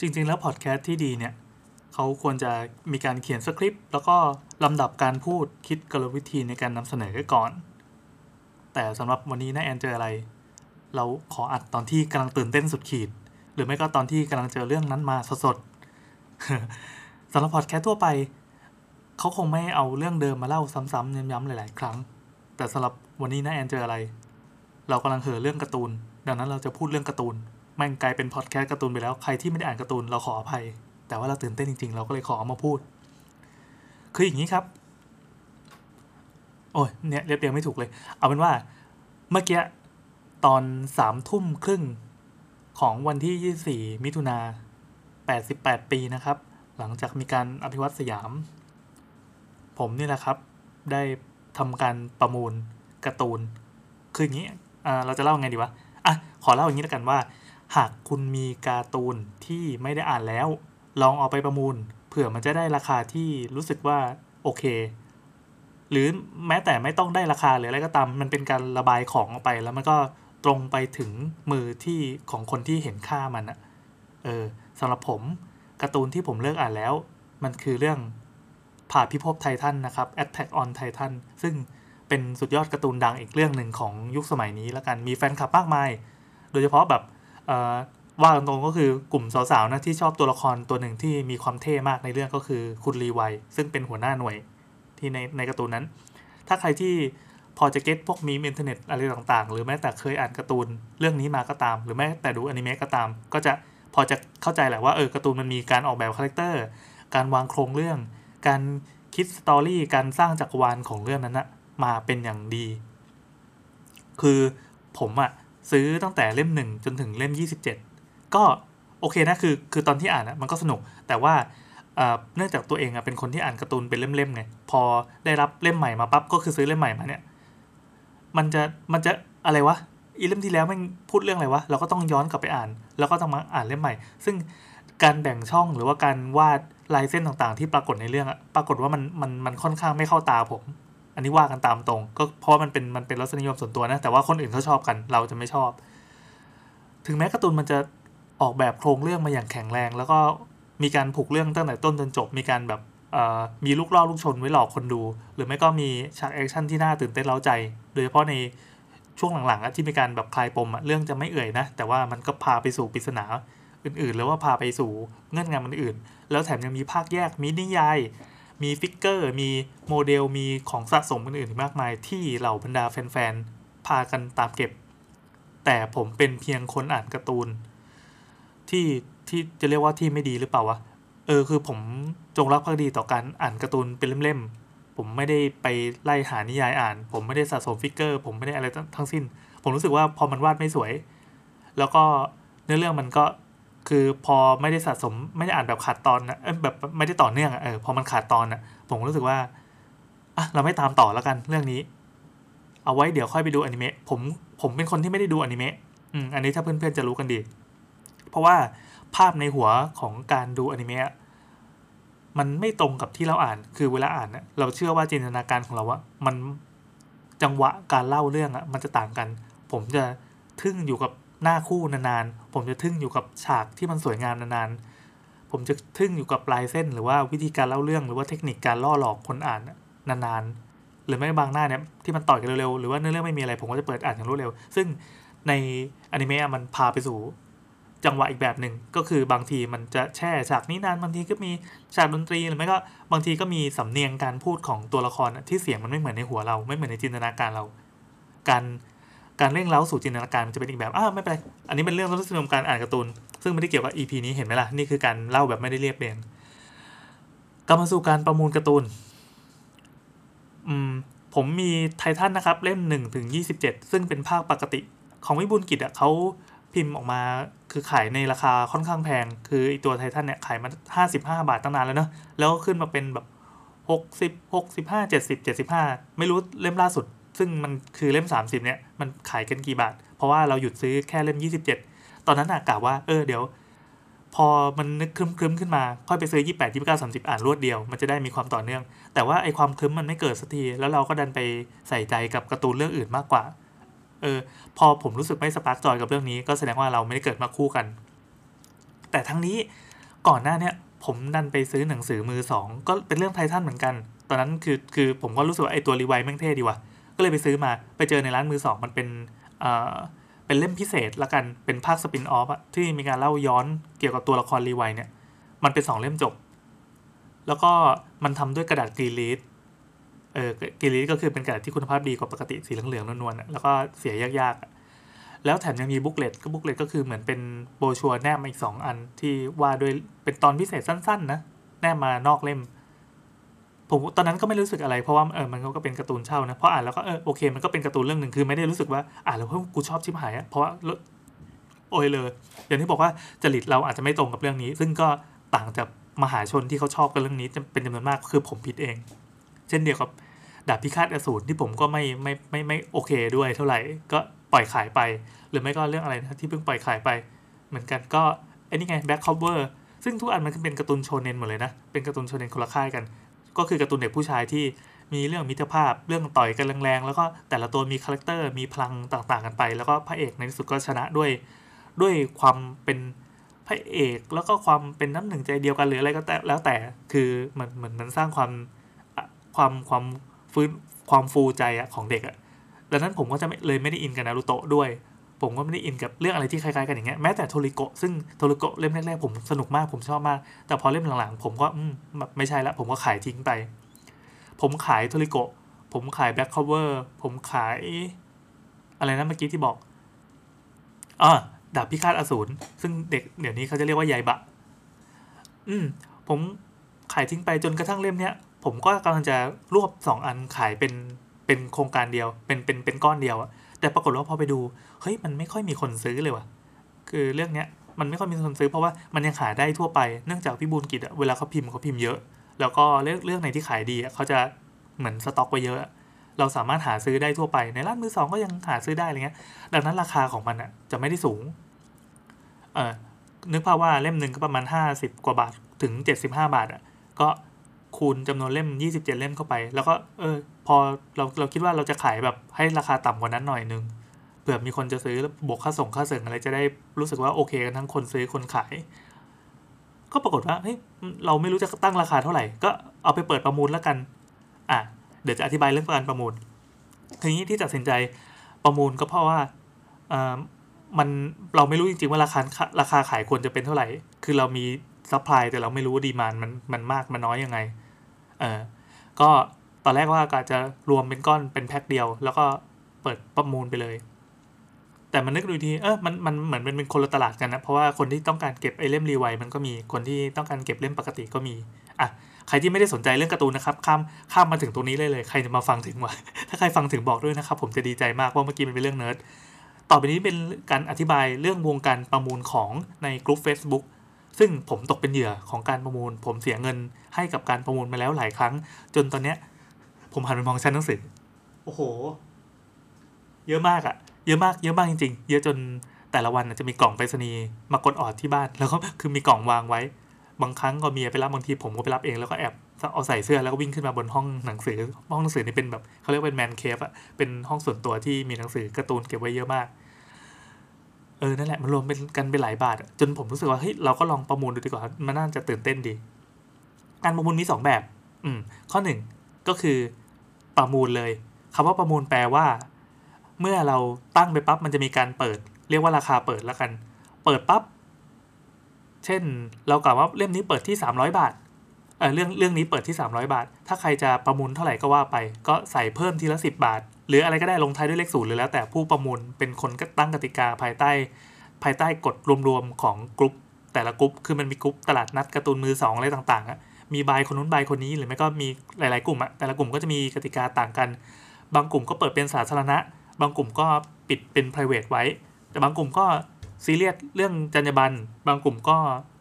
จริง ๆ แล้วพอดแคสต์ที่ดีเนี่ยเขาควรจะมีการเขียนสคริปต์แล้วก็ลำดับการพูดคิดกลวิธีในการนำเสนอก่อน แต่สำหรับวันนี้นะแอนเจออะไร เราขออัดตอนที่กำลังตื่นเต้นสุดขีด หรือไม่ก็ตอนที่กำลังเจอเรื่องนั้นมาสดๆสำหรับพอดแคสต์ทั่วไปเขาคงไม่เอาเรื่องเดิมมาเล่าซ้ำๆย้ำๆหลายๆ ครั้ง แต่สำหรับวันนี้นะแอนเจออะไร เรากำลังเห่อเรื่องการ์ตูน ดังนั้นเราจะพูดเรื่องการ์ตูน ม่งกลายเป็นพอดแคสต์การ์ตูนไปแล้วใครที่ไม่ได้อ่านการ์ตูนเราขออภัย แต่ว่าเราตื่นเต้นจริงๆ เราก็เลยขอเอามาพูด คืออย่างนี้ครับ โอ้ยเนี่ยเรียบเรียงไม่ถูกเลย เอาเป็นว่าเมื่อกี้ตอนสามทุ่มครึ่งของวันที่ 24 มิถุนา88 ปีนะครับ หลังจากมีการอภิวัตสยาม ผมนี่แหละครับ ได้ทำการประมูลการ์ตูน คืออย่างนี้เราจะเล่าไงดีวะ อะ ขอเล่าอย่างนี้แล้วกันว่า หากคุณมีการ์ตูนที่ไม่ได้อ่านแล้ว ลองเอาไปประมูล เผื่อมันจะได้ราคาที่รู้สึกว่าโอเค หรือแม้แต่ไม่ต้องได้ราคาหรืออะไรก็ตาม มันเป็นการระบายของออกไป แล้วมันก็ตรงไปถึงมือที่ของคนที่เห็นค่ามันอะเออสำหรับผมการ์ตูนที่ผมเลิกอ่านแล้ว มันคือเรื่องผ่าพิภพไททันนะครับ Attack on Titan ซึ่งเป็นสุดยอดการ์ตูนดังอีกเรื่องหนึ่งของยุคสมัยนี้แล้วกันมีแฟนคลับมากมาย โดยเฉพาะแบบ ว่าตรงๆก็คือกลุ่มสาวๆนะที่ชอบตัวละครตัวหนึ่งที่มีความเท่มากในเรื่องก็คือคุณรีไวซึ่งเป็นหัวหน้าหน่วยที่ในในการ์ตูนนั้น ถ้าใครที่พอจะ get พวกมีมอินเทอร์เน็ตอะไรต่างๆ หรือแม้แต่เคยอ่านการ์ตูนเรื่องนี้มาก็ตาม หรือแม้แต่ดูอนิเมะก็ตาม ก็จะพอจะเข้าใจแหละว่าเออการ์ตูนมันมีการออกแบบ character การวางโครงเรื่อง การคิด story การสร้างจักรวาลของเรื่องนั้นนะมาเป็นอย่างดี คือผมอะ ซื้อตั้งแต่เล่มหนึ่งจนถึงเล่ม 27 ก็โอเคนะคือคือตอนที่อ่านอะมันก็สนุก แต่ว่าเนื่องจากตัวเองเป็นคนที่อ่านการ์ตูนเป็นเล่มๆไงพอได้รับเล่มใหม่มาปั๊บก็คือซื้อเล่มใหม่มาเนี่ยมันจะมันจะอะไรวะอีเล่มที่แล้วมันพูดเรื่องอะไรวะเราก็ต้องย้อนกลับไปอ่าน แล้วก็ต้องมาอ่านเล่มใหม่ ซึ่งการแบ่งช่องหรือว่าการวาดลายเส้นต่างๆ ที่ปรากฏในเรื่องอะปรากฏว่ามันมันมันค่อนข้างไม่เข้าตาผม อันนี้ว่ากันตามตรง ก็เพราะมันเป็นมันเป็นรสนิยมส่วนตัวนะ แต่ว่าคนอื่นเขาชอบกันเราจะไม่ชอบ ถึงแม้การ์ตูนมันจะออกแบบโครงเรื่องมาอย่างแข็งแรง แล้วก็มีการผูกเรื่องตั้งแต่ต้นจนจบ มีการแบบมีลูกล่อลูกชนไว้หลอกคนดู หรือไม่ก็มีฉาก action ที่น่าตื่นเต้นเร้าใจ โดยเฉพาะในช่วงหลังๆที่มีการแบบคลายปมเรื่องจะไม่เอ่ยนะ แต่ว่ามันก็พาไปสู่ปริศนาอื่นๆ แล้วว่าพาไปสู่เงื่อนงำมันอื่นแล้วแถมยังมีภาคแยกมีนิยาย มี figure มีโมเดล มีของสะสมอื่นๆมากมายที่เหล่าบรรดาแฟนๆ พากันตามเก็บ แต่ผมเป็นเพียงคนอ่านการ์ตูน ที่ที่จะเรียกว่าที่ไม่ดีหรือเปล่าวะ เออคือผมจงรักภักดีต่อการอ่านการ์ตูนเป็นเล่มๆ ผมไม่ได้ไปไล่หานิยายอ่าน ผมไม่ได้สะสมฟิกเกอร์ ผมไม่ได้อะไรทั้งสิ้น ผมรู้สึกว่าพอมันวาดไม่สวย แล้วก็เนื้อเรื่องมันก็ คือพอไม่ได้สะสมไม่ได้อ่านแบบขาดตอนนะแบบไม่ได้ต่อเนื่องอะเออพอมันขาดตอนอะผมรู้สึกว่าอะเราไม่ตามต่อแล้วกันเรื่องนี้ เอาไว้เดี๋ยวค่อยไปดูอนิเมะผมผมเป็นคนที่ไม่ได้ดูอนิเมะอืมอันนี้ถ้าเพื่อนๆจะรู้กันดี เพราะว่าภาพในหัวของการดูอนิเมะมันไม่ตรงกับที่เราอ่าน คือเวลาอ่านเนะเราเชื่อว่าจินตนาการของเราอะมันจังหวะการเล่าเรื่องอะมันจะต่างกัน ผมจะทึ่งอยู่กับ หน้าคู่นานๆ ผมจะทึ่งอยู่กับฉากที่มันสวยงามนานๆ ผมจะทึ่งอยู่กับลายเส้น หรือว่าวิธีการเล่าเรื่องหรือว่าเทคนิคการล่อหลอกคนอ่านนานๆ หรือไม่บางหน้าเนี่ยที่มันต่อยกันเร็วๆ หรือว่าเนื้อเรื่องไม่มีอะไร ผมก็จะเปิดอ่านอย่างรวดเร็ว ซึ่งในอนิเมะมันพาไปสู่จังหวะอีกแบบหนึ่งก็คือบางทีมันจะแช่ฉากนี้นานบางทีก็มีฉากดนตรีหรือไม่ก็บางทีก็มีสำเนียงการพูดของตัวละครที่เสียงมันไม่เหมือนในหัวเรา ไม่เหมือนในจินตนาการเรา การ การเร่งเร้าสู่จินตนาการมันจะเป็นอีกแบบอ้าวไม่เป็นไร อันนี้เป็นเรื่องรสนิยมการอ่านการ์ตูน ซึ่งไม่ได้เกี่ยวกับ EP นี้เห็นไหมล่ะ นี่คือการเล่าแบบไม่ได้เรียบเรียงกลับมาสู่การประมูลการ์ตูน อืม ผมมีไททันนะครับ เล่มหนึ่งถึงยี่สิบเจ็ดซึ่งเป็นภาคปกติ ของวิบูลกิจอะเขาพิมพ์ออกมาคือขายในราคาค่อนข้างแพง คือไอตัวไททันเนี่ยขายมาห้าสิบห้าบาทตั้งนานแล้วเนาะแล้วก็ขึ้นมาเป็นแบบหกสิบหกสิบห้าเจ็ดสิบเจ็ดสิบห้าไม่รู้เล่มล่าสุด ซึ่งมันคือเล่ม 30เนี่ยมันขายกันกี่บาท เพราะว่าเราหยุดซื้อแค่เล่ม 27 ตอนนั้นอากาว่าเออเดี๋ยว พอมันนึกครึ้มๆขึ้นมา ค่อยไปซื้อ 28 29 30 อ่านรวดเดียว มันจะได้มีความต่อเนื่อง แต่ว่าไอความครึ้มมันไม่เกิดสักที แล้วเราก็ดันไปใส่ใจกับการ์ตูนเรื่องอื่นมากกว่าเออพอผมรู้สึกไม่ spark joy กับเรื่องนี้ ก็แสดงว่าเราไม่ได้เกิดมาคู่กัน แต่ทั้งนี้ก่อนหน้าเนี้ยผมดันไปซื้อหนังสือมือสองก็เป็นเรื่องไททันเหมือนกัน ตอนนั้นคือคือผมก็รู้สึกว่าไอตัวรีไวแม่งเท่ดีว่ะ ก็เลยไปซื้อมาไปเจอในร้านมือสองมันเป็นเอ่อเป็นเล่มพิเศษละกันเป็นภาค spin-off อะที่มีการเล่าย้อนเกี่ยวกับตัวละครรีไวเนี่ย มันเป็นสองเล่มจบ แล้วก็มันทำด้วยกระดาษ green read เออ green read ก็คือเป็นกระดาษที่คุณภาพดีกว่าปกติสีเหลืองๆนวลๆแล้วก็เสียยากๆ แล้วแถมยังมี booklet ก็ booklet ก็คือเหมือนเป็นโบชัวแนบมาอีกสองอันที่ว่าด้วยเป็นตอนพิเศษสั้นๆนะแนบมานอกเล่ม ผมตอนนั้นก็ไม่รู้สึกอะไรเพราะว่าเออมันก็เป็นการ์ตูนเช่านะเพราะอ่านแล้วก็เออโอเคมันก็เป็นการ์ตูนเรื่องหนึ่งคือไม่ได้รู้สึกว่าอ่านแล้วเฮ้ยกูชอบชิบหายอะเพราะว่าโอ้ยเลยอย่างที่บอกว่าจริตเราอาจจะไม่ตรงกับเรื่องนี้ ซึ่งก็ต่างจากมหาชนที่เขาชอบกันเรื่องนี้เป็นจำนวนมากคือผมผิดเอง เช่นเดียวกับดาบพิฆาตอสูรที่ผมก็ไม่ไม่ไม่ไม่โอเคด้วยเท่าไหร่ก็ปล่อยขายไป หรือไม่ก็เรื่องอะไรนะที่เพิ่งปล่อยขายไป เหมือนกันก็ไอ้นี่ไงแบ็คคอเวอร์ซึ่งทุกอันมันเป็นการ์ตูนโชเนนหมดเลยนะ เป็นการ์ตูนโชเนนคนละค่ายกัน ก็คือการ์ตูนเด็กผู้ชายที่มีเรื่องมิตรภาพเรื่องต่อยกันแรงๆ แล้วก็แต่ละตัวมี character มีพลังต่างๆ กันไป แล้วก็พระเอกในที่สุดก็ชนะด้วย ด้วยความเป็นพระเอกแล้วก็ความเป็นน้ำหนึ่งใจเดียวกันหรืออะไรก็แต่แล้วแต่คือเหมันเหมือนมันสร้างความความความฟื้นความฟูใจอะของเด็กอะดังนั้นผมก็จะเลยไม่ได้อินกับนารูโตะด้วย ผมก็ไม่ได้อินกับเรื่องอะไรที่คล้ายๆกันอย่างเงี้ยแม้แต่โทริโกะซึ่งโทริโกะเล่มแรกๆผมสนุกมากผมชอบมาก แต่พอเล่มหลังๆ ผมก็อืมแบบไม่ใช่ละผมก็ขายทิ้งไป ผมขายโทริโกะผมขายแบ็คคอเวอร์ผมขาย อะไรนะเมื่อกี้ที่บอกอ่าดาบพิฆาตอสูรซึ่งเด็กเดี๋ยวนี้เขาจะเรียกว่ายายบะ อืม ผมขายทิ้งไปจนกระทั่งเล่มเนี้ยผมก็กำลังจะรวบสองอันขายเป็นเป็นโครงการเดียว เป็นเป็นเป็นก้อนเดียวอะ แต่ปรากฏว่าพอไปดู เฮ้ย มันไม่ค่อยมีคนซื้อเลยว่ะ คือเรื่องเนี้ยมันไม่ค่อยมีคนซื้อเพราะว่ามันยังขายได้ทั่วไป เนื่องจากพี่บูลกิจอะเวลาเขาพิมพ์เขาพิมพ์เยอะ แล้วก็เรื่องเรื่องไหนที่ขายดีอะเขาจะเหมือนสต็อกไว้เยอะ เราสามารถหาซื้อได้ทั่วไป ในร้านมือสองก็ยังหาซื้อได้อะไรเงี้ย ดังนั้นราคาของมันอะจะไม่ได้สูง เออนึกภาพว่าเล่มหนึ่งก็ประมาณห้าสิบกว่าบาทถึงเจ็ดสิบห้าบาทอะก็ คูณจำนวนเล่ม 27 เล่มเข้าไป แล้วก็เออ พอเราเราคิดว่าเราจะขายแบบให้ราคาต่ำกว่านั้นหน่อยนึงเผื่อมีคนจะซื้อบวกค่าส่งค่าเสริมอะไรจะได้รู้สึกว่าโอเคกันทั้งคนซื้อคนขาย ก็ปรากฏว่าเฮ้ยเราไม่รู้จะตั้งราคาเท่าไหร่ ก็เอาไปเปิดประมูลแล้วกัน อะเดี๋ยวจะอธิบายเรื่องการประมูลทีนี้ที่ตัดสินใจประมูลก็เพราะว่าอ่ามันเราไม่รู้จริงๆว่าราคาราคาขายควรจะเป็นเท่าไหร่ คือเรามี supply แต่เราไม่รู้ว่า demand มันมันมากมันน้อยยังไง เออก็ตอนแรกว่าก็จะรวมเป็นก้อนเป็นแพ็คเดียว แล้วก็เปิดประมูลไปเลย แต่มันนึกดูทีเออมันมันเหมือนเป็นเป็นคนละตลาดกันนะเพราะว่าคนที่ต้องการเก็บไอเล่มรีไวมันก็มีคนที่ต้องการเก็บเล่มปกติก็มีอะใครที่ไม่ได้สนใจเรื่องการ์ตูนนะครับข้ามข้ามมาถึงตรงนี้เลยเลยใครจะมาฟังถึงวะถ้าใครฟังถึงบอกด้วยนะครับ ผมจะดีใจมากเพราะเมื่อกี้มันเป็นเรื่องเนิร์ดต่อไปนี้เป็นการอธิบายเรื่องวงการประมูลของในกลุ่ม Facebook ซึ่งผมตกเป็นเหยื่อของการประมูล ผมเสียเงิน ให้กับการประมูลมาแล้วหลายครั้ง จนตอนเนี้ย ผมหันไปมองชั้นหนังสือ โอ้โห เยอะมากอะเยอะมาก เยอะมากจริง ๆ เยอะจนแต่ละวันจะมีกล่องไปรษณีย์มากดออดที่บ้าน แล้วก็คือมีกล่องวางไว้ บางครั้งก็เมียไปรับบางทีผมก็ไปรับเองแล้วก็แอบเอาใส่เสื้อแล้วก็วิ่งขึ้นมาบนห้องหนังสือ ห้องหนังสือนี่เป็นแบบเขาเรียกเป็นแมนเคฟอะเป็นห้องส่วนตัวที่มีหนังสือการ์ตูนเก็บไว้เยอะมาก เออ นั่นแหละ มันรวมเป็นกันไปหลายบาท จนผมรู้สึกว่าเฮ้ยเราก็ลองประมูลดูดีกว่า มันน่าจะตื่นเต้นดี การประมูลมีสองแบบ อืม ข้อหนึ่งก็คือประมูลเลยคำว่าประมูลแปลว่า เมื่อเราตั้งไปปั๊บมันจะมีการเปิด เรียกว่าราคาเปิดแล้วกัน เปิดปั๊บเช่น เรากล่าวว่าเล่มนี้เปิดที่ 300 บาทเออเรื่องเรื่องนี้เปิดที่ 300 บาท ถ้าใครจะประมูลเท่าไหร่ก็ว่าไป ก็ใส่เพิ่มทีละ 10 บาท หรืออะไรก็ได้ลงท้ายด้วยเลขศูนย์หรือแล้ว แต่ผู้ประมูลเป็นคนก็ตั้งกติกาภายใต้ ภายใต้กฎรวมๆของกลุ่มแต่ละกลุ่มคือมันมีกลุ่มตลาดนัดการ์ตูนมือสองอะไรต่างๆอะ มีบายคนนู้นบายคนนี้หรือไม่ก็มีหลาย ๆ กลุ่มอะแต่ละกลุ่มก็จะมีกติกาต่างกัน บางกลุ่มก็เปิดเป็นสาธารณะ บางกลุ่มก็ปิดเป็น p r i v a t ไว้ แต่บางกลุ่มก็ซีเรียสเรื่องจรรยาบรรณบางกลุ่มก็